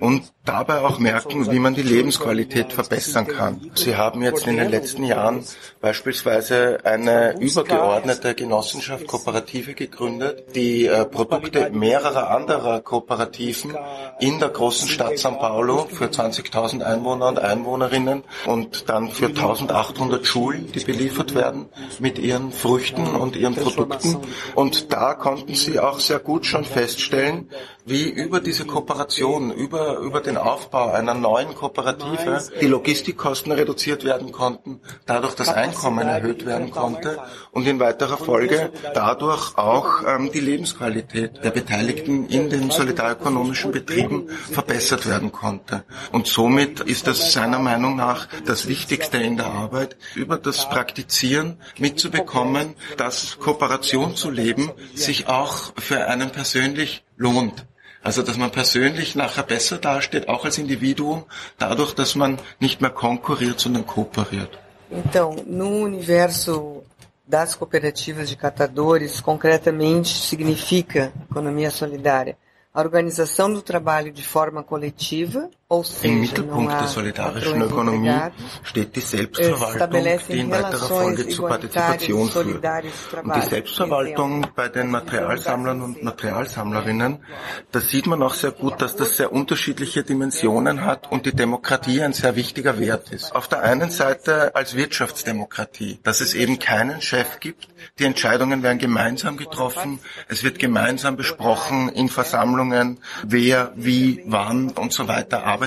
Und dabei auch merken, wie man die Lebensqualität verbessern kann. Sie haben jetzt in den letzten Jahren beispielsweise eine übergeordnete Genossenschaft Kooperative gegründet, die äh, Produkte mehrerer anderer Kooperativen in der großen Stadt São Paulo für 20.000 Einwohner und Einwohnerinnen und dann für 1.800 Schulen, die beliefert werden mit ihren Früchten und ihren Produkten. Und da konnten sie auch sehr gut schon feststellen, wie über diese Kooperation, über, über den Aufbau einer neuen Kooperative die Logistikkosten reduziert werden konnten, dadurch das Einkommen erhöht werden konnte und in weiterer Folge dadurch auch ähm, die Lebensqualität der Beteiligten in den solidarökonomischen Betrieben verbessert werden konnte. Und somit ist das seiner Meinung nach das Wichtigste in der Arbeit, über das Praktizieren mitzubekommen, dass Kooperation zu leben sich auch für einen persönlich lohnt. Also dass man persönlich nachher besser dasteht, auch als Individuum, dadurch, dass man nicht mehr konkurriert, sondern. Então, no universo das cooperativas de catadores, concretamente significa economia solidária a organização do trabalho de forma coletiva, Im Mittelpunkt der solidarischen Ökonomie steht die Selbstverwaltung, die in weiterer Folge zur Partizipation führt. Und die Selbstverwaltung bei den Materialsammlern und Materialsammlerinnen, da sieht man auch sehr gut, dass das sehr unterschiedliche Dimensionen hat und die Demokratie ein sehr wichtiger Wert ist. Auf der einen Seite als Wirtschaftsdemokratie, dass es eben keinen Chef gibt, die Entscheidungen werden gemeinsam getroffen, es wird gemeinsam besprochen in Versammlungen, wer, wie, wann und so weiter arbeitet.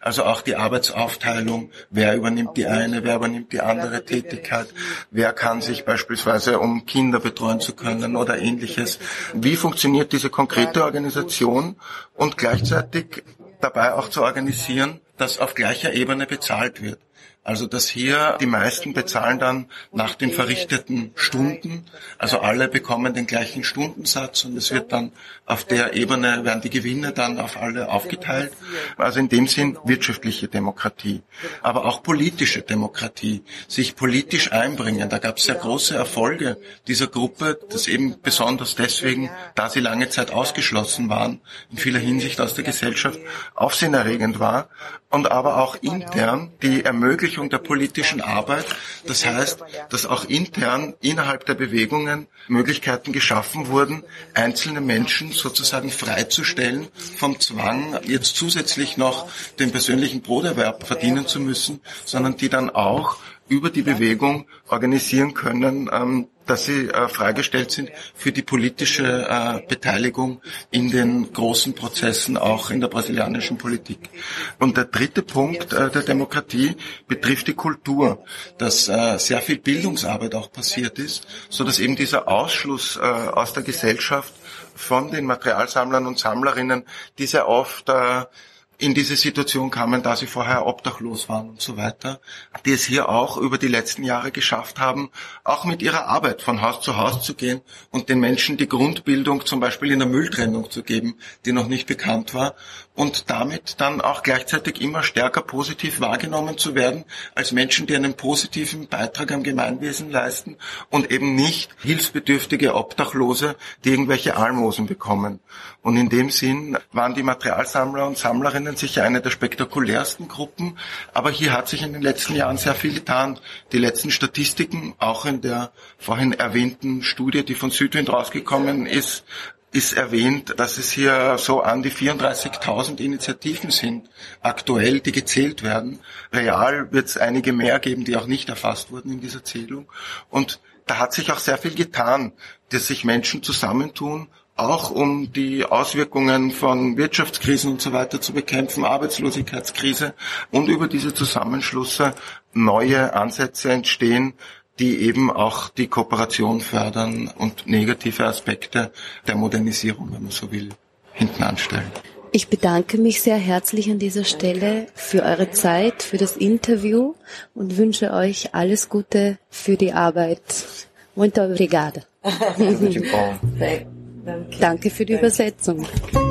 Also auch die Arbeitsaufteilung, wer übernimmt die eine, wer übernimmt die andere Tätigkeit, wer kann sich beispielsweise, um Kinder betreuen zu können oder ähnliches. Wie funktioniert diese konkrete Organisation und gleichzeitig dabei auch zu organisieren, dass auf gleicher Ebene bezahlt wird. Also dass hier die meisten bezahlen dann nach den verrichteten Stunden. Also alle bekommen den gleichen Stundensatz und es wird dann auf der Ebene werden die Gewinne dann auf alle aufgeteilt. Also in dem Sinn wirtschaftliche Demokratie, aber auch politische Demokratie, sich politisch einbringen. Da gab es sehr große Erfolge dieser Gruppe, das eben besonders deswegen, da sie lange Zeit ausgeschlossen waren, in vieler Hinsicht aus der Gesellschaft, aufsehenerregend war und aber auch intern die Ermöglichung der politischen Arbeit. Das heißt, dass auch intern innerhalb der Bewegungen Möglichkeiten geschaffen wurden, einzelne Menschen sozusagen freizustellen vom Zwang, jetzt zusätzlich noch den persönlichen Broterwerb verdienen zu müssen, sondern die dann auch über die Bewegung organisieren können, ähm, dass sie äh, freigestellt sind für die politische äh, Beteiligung in den großen Prozessen, auch in der brasilianischen Politik. Und der dritte Punkt äh, der Demokratie betrifft die Kultur, dass äh, sehr viel Bildungsarbeit auch passiert ist, so dass eben dieser Ausschluss äh, aus der Gesellschaft von den Materialsammlern und Sammlerinnen, die sehr oft äh, in diese Situation kamen, da sie vorher obdachlos waren und so weiter, die es hier auch über die letzten Jahre geschafft haben, auch mit ihrer Arbeit von Haus zu Haus zu gehen und den Menschen die Grundbildung zum Beispiel in der Mülltrennung zu geben, die noch nicht bekannt war und damit dann auch gleichzeitig immer stärker positiv wahrgenommen zu werden als Menschen, die einen positiven Beitrag am Gemeinwesen leisten und eben nicht hilfsbedürftige Obdachlose, die irgendwelche Almosen bekommen. Und in dem Sinn waren die Materialsammler und Sammlerinnen sicher eine der spektakulärsten Gruppen, aber hier hat sich in den letzten Jahren sehr viel getan. Die letzten Statistiken, auch in der vorhin erwähnten Studie, die von Südwind rausgekommen ist, ist erwähnt, dass es hier so an die 34.000 Initiativen sind, aktuell, die gezählt werden. Real wird es einige mehr geben, die auch nicht erfasst wurden in dieser Zählung. Und da hat sich auch sehr viel getan, dass sich Menschen zusammentun, auch um die Auswirkungen von Wirtschaftskrisen und so weiter zu bekämpfen, Arbeitslosigkeitskrise und über diese Zusammenschlüsse neue Ansätze entstehen, die eben auch die Kooperation fördern und negative Aspekte der Modernisierung, wenn man so will, hinten anstellen. Ich bedanke mich sehr herzlich an dieser Stelle für eure Zeit, für das Interview und wünsche euch alles Gute für die Arbeit. Muito obrigada. Danke für die Übersetzung.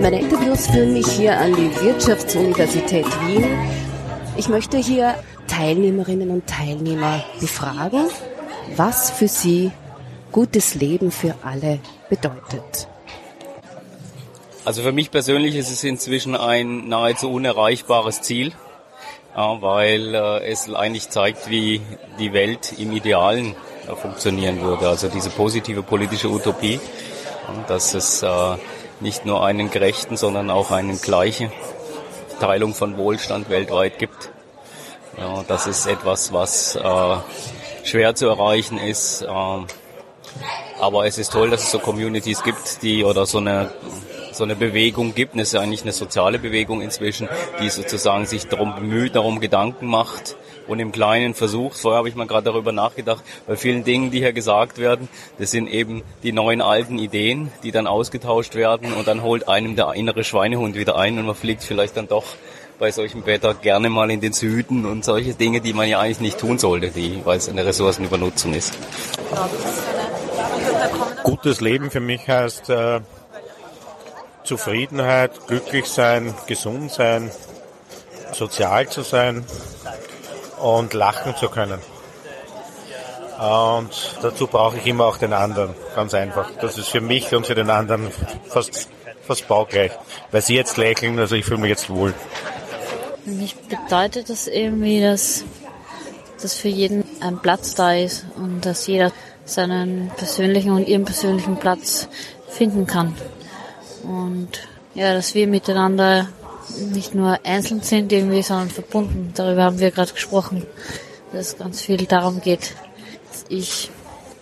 Meine Interviews führen mich hier an die Wirtschaftsuniversität Wien. Ich möchte hier Teilnehmerinnen und Teilnehmer befragen, was für sie gutes Leben für alle bedeutet. Also für mich persönlich ist es inzwischen ein nahezu unerreichbares Ziel, weil äh, es eigentlich zeigt, wie die Welt im Idealen äh, funktionieren würde. Also diese positive politische Utopie, dass es äh, nicht nur einen gerechten, sondern auch eine gleiche Teilung von Wohlstand weltweit gibt. Ja, das ist etwas, was äh, schwer zu erreichen ist. Äh, aber es ist toll, dass es so Communities gibt, die oder so eine so eine Bewegung gibt. Es ist eigentlich eine soziale Bewegung inzwischen, die sozusagen sich darum bemüht, darum Gedanken macht und im Kleinen versucht. Vorher habe ich mal gerade darüber nachgedacht, bei vielen Dingen, die hier gesagt werden, das sind eben die neuen alten Ideen, die dann ausgetauscht werden und dann holt einem der innere Schweinehund wieder ein und man fliegt vielleicht dann doch bei solchem Wetter gerne mal in den Süden und solche Dinge, die man ja eigentlich nicht tun sollte, die, weil es eine Ressourcenübernutzung ist. Gutes Leben für mich heißt äh, Zufriedenheit, glücklich sein, gesund sein, sozial zu sein und lachen zu können. Und dazu brauche ich immer auch den anderen, ganz einfach. Das ist für mich und für den anderen fast, fast baugleich. Weil sie jetzt lächeln, also ich fühle mich jetzt wohl. Für mich bedeutet das irgendwie, dass, dass für jeden ein Platz da ist und dass jeder seinen persönlichen und ihren persönlichen Platz finden kann. Und ja, dass wir miteinander nicht nur einzeln sind irgendwie, sondern verbunden. Darüber haben wir gerade gesprochen, dass es ganz viel darum geht, dass ich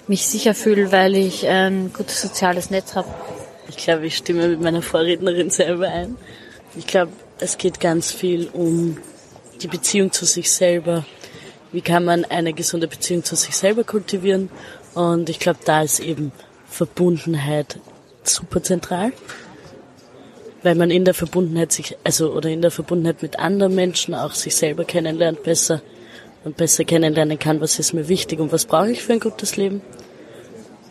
mich sicher fühle, weil ich ein gutes soziales Netz habe. Ich glaube, ich stimme mit meiner Vorrednerin selber ein. Ich glaube, es geht ganz viel um die Beziehung zu sich selber. Wie kann man eine gesunde Beziehung zu sich selber kultivieren? Und ich glaube, da ist eben Verbundenheit super zentral weil man in der Verbundenheit sich, also oder in der Verbundenheit mit anderen Menschen auch sich selber kennenlernt besser und besser kennenlernen kann, was ist mir wichtig und was brauche ich für ein gutes Leben.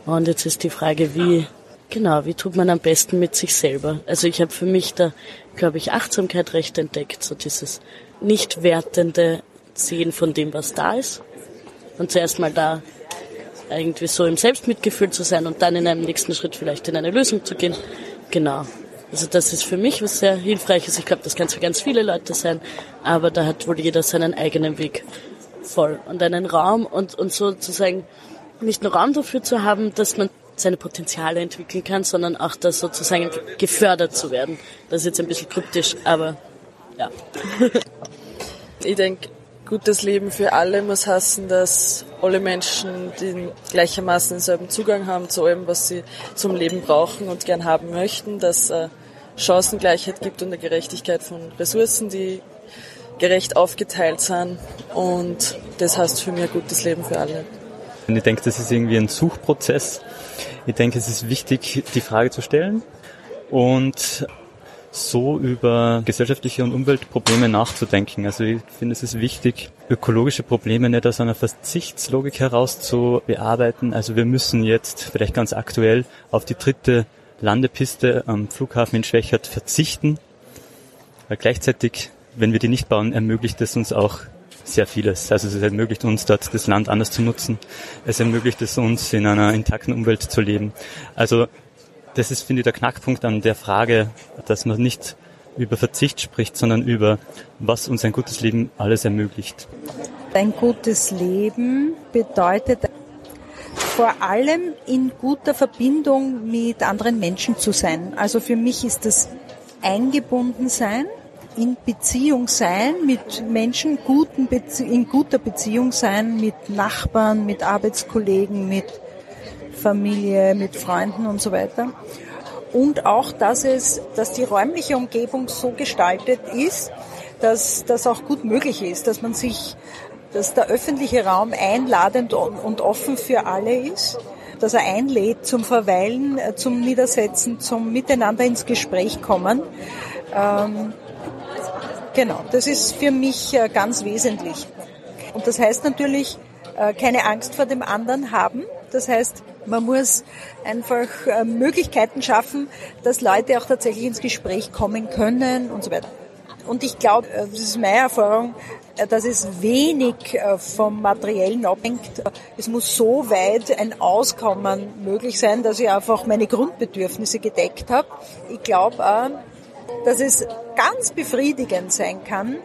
Und jetzt ist die Frage, wie, genau, wie tut man am besten mit sich selber? Also ich habe für mich da, glaube ich, Achtsamkeit recht entdeckt, so dieses nicht wertende Sehen von dem, was da ist. Und zuerst mal da irgendwie so im Selbstmitgefühl zu sein und dann in einem nächsten Schritt vielleicht in eine Lösung zu gehen. Genau. Also das ist für mich was sehr Hilfreiches. Ich glaube, das kann für ganz viele Leute sein, aber da hat wohl jeder seinen eigenen Weg voll und einen Raum und, und sozusagen nicht nur Raum dafür zu haben, dass man seine Potenziale entwickeln kann, sondern auch das sozusagen gefördert zu werden. Das ist jetzt ein bisschen kryptisch, aber ja. ich denke, gutes Leben für alle muss heißen, dass alle Menschen den gleichermaßen denselben Zugang haben zu allem, was sie zum Leben brauchen und gern haben möchten, dass es Chancengleichheit gibt und eine Gerechtigkeit von Ressourcen, die gerecht aufgeteilt sind und das heißt für mich gutes Leben für alle. Ich denke, das ist irgendwie ein Suchprozess. Ich denke, es ist wichtig, die Frage zu stellen und so über gesellschaftliche und Umweltprobleme nachzudenken. Also ich finde, es ist wichtig, ökologische Probleme nicht aus einer Verzichtslogik heraus zu bearbeiten. Also wir müssen jetzt vielleicht ganz aktuell auf die dritte Landepiste am Flughafen in Schwächert verzichten. Weil gleichzeitig, wenn wir die nicht bauen, ermöglicht es uns auch sehr vieles. Also es ermöglicht uns dort das Land anders zu nutzen. Es ermöglicht es uns in einer intakten Umwelt zu leben. Also das ist, finde ich, der Knackpunkt an der Frage, dass man nicht über Verzicht spricht, sondern über, was uns ein gutes Leben alles ermöglicht. Ein gutes Leben bedeutet vor allem in guter Verbindung mit anderen Menschen zu sein. Also für mich ist das eingebunden sein, in Beziehung sein mit Menschen, guten Bezie in guter Beziehung sein mit Nachbarn, mit Arbeitskollegen, mit Familie, mit Freunden und so weiter. Und auch, dass es, dass die räumliche Umgebung so gestaltet ist, dass das auch gut möglich ist, dass man sich, dass der öffentliche Raum einladend und offen für alle ist, dass er einlädt zum Verweilen, zum Niedersetzen, zum Miteinander ins Gespräch kommen. Ähm, genau, das ist für mich äh, ganz wesentlich. Und das heißt natürlich, äh, keine Angst vor dem anderen haben. Das heißt, man muss einfach äh, Möglichkeiten schaffen, dass Leute auch tatsächlich ins Gespräch kommen können und so weiter. Und ich glaube, äh, das ist meine Erfahrung, äh, dass es wenig vom Materiellen abhängt. Es muss so weit ein Auskommen möglich sein, dass ich einfach meine Grundbedürfnisse gedeckt habe. Ich glaube dass es ganz befriedigend sein kann,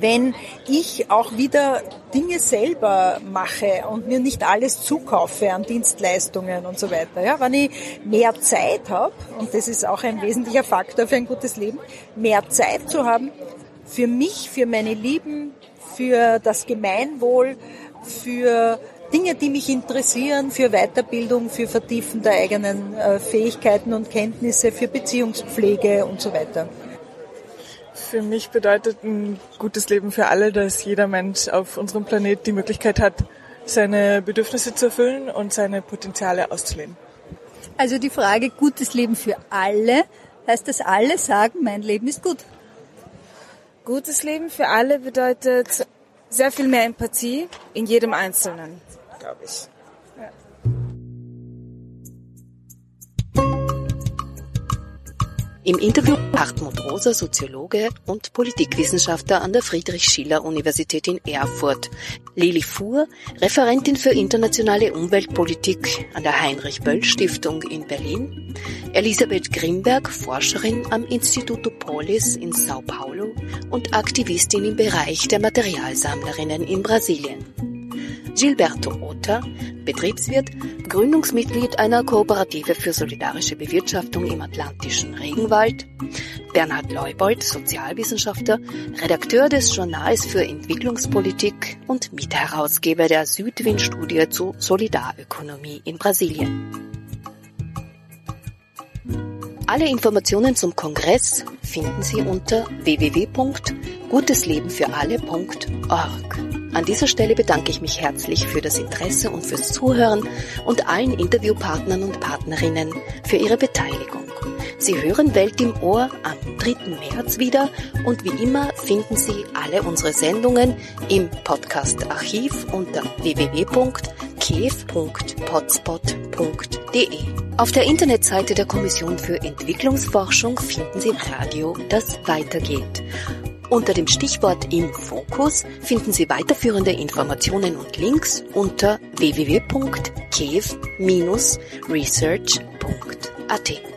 wenn ich auch wieder Dinge selber mache und mir nicht alles zukaufe an Dienstleistungen und so weiter. Ja, wenn ich mehr Zeit habe, und das ist auch ein wesentlicher Faktor für ein gutes Leben, mehr Zeit zu haben für mich, für meine Lieben, für das Gemeinwohl, für Dinge, die mich interessieren, für Weiterbildung, für Vertiefen der eigenen äh, Fähigkeiten und Kenntnisse, für Beziehungspflege und so weiter. Für mich bedeutet ein gutes Leben für alle, dass jeder Mensch auf unserem Planet die Möglichkeit hat, seine Bedürfnisse zu erfüllen und seine Potenziale auszuleben. Also die Frage gutes Leben für alle heißt, dass alle sagen, mein Leben ist gut. Gutes Leben für alle bedeutet sehr viel mehr Empathie in jedem Einzelnen, glaube ich. Im Interview Hartmut Rosa, Soziologe und Politikwissenschaftler an der Friedrich-Schiller-Universität in Erfurt. Lili Fuhr, Referentin für internationale Umweltpolitik an der Heinrich-Böll-Stiftung in Berlin. Elisabeth Grimberg, Forscherin am Instituto Polis in Sao Paulo und Aktivistin im Bereich der Materialsammlerinnen in Brasilien. Gilberto Otter, Betriebswirt, Gründungsmitglied einer Kooperative für solidarische Bewirtschaftung im atlantischen Regenwald, Bernhard Leubold, Sozialwissenschaftler, Redakteur des Journals für Entwicklungspolitik und Mitherausgeber der Südwind-Studie zu Solidarökonomie in Brasilien. Alle Informationen zum Kongress finden Sie unter www.guteslebenfürAlle.org. An dieser Stelle bedanke ich mich herzlich für das Interesse und fürs Zuhören und allen Interviewpartnern und Partnerinnen für ihre Beteiligung. Sie hören Welt im Ohr am 3. März wieder und wie immer finden Sie alle unsere Sendungen im Podcast Archiv unter www.kev.potspot.de. Auf der Internetseite der Kommission für Entwicklungsforschung finden Sie Radio, das weitergeht. Unter dem Stichwort im Fokus finden Sie weiterführende Informationen und Links unter www.kev-research.at.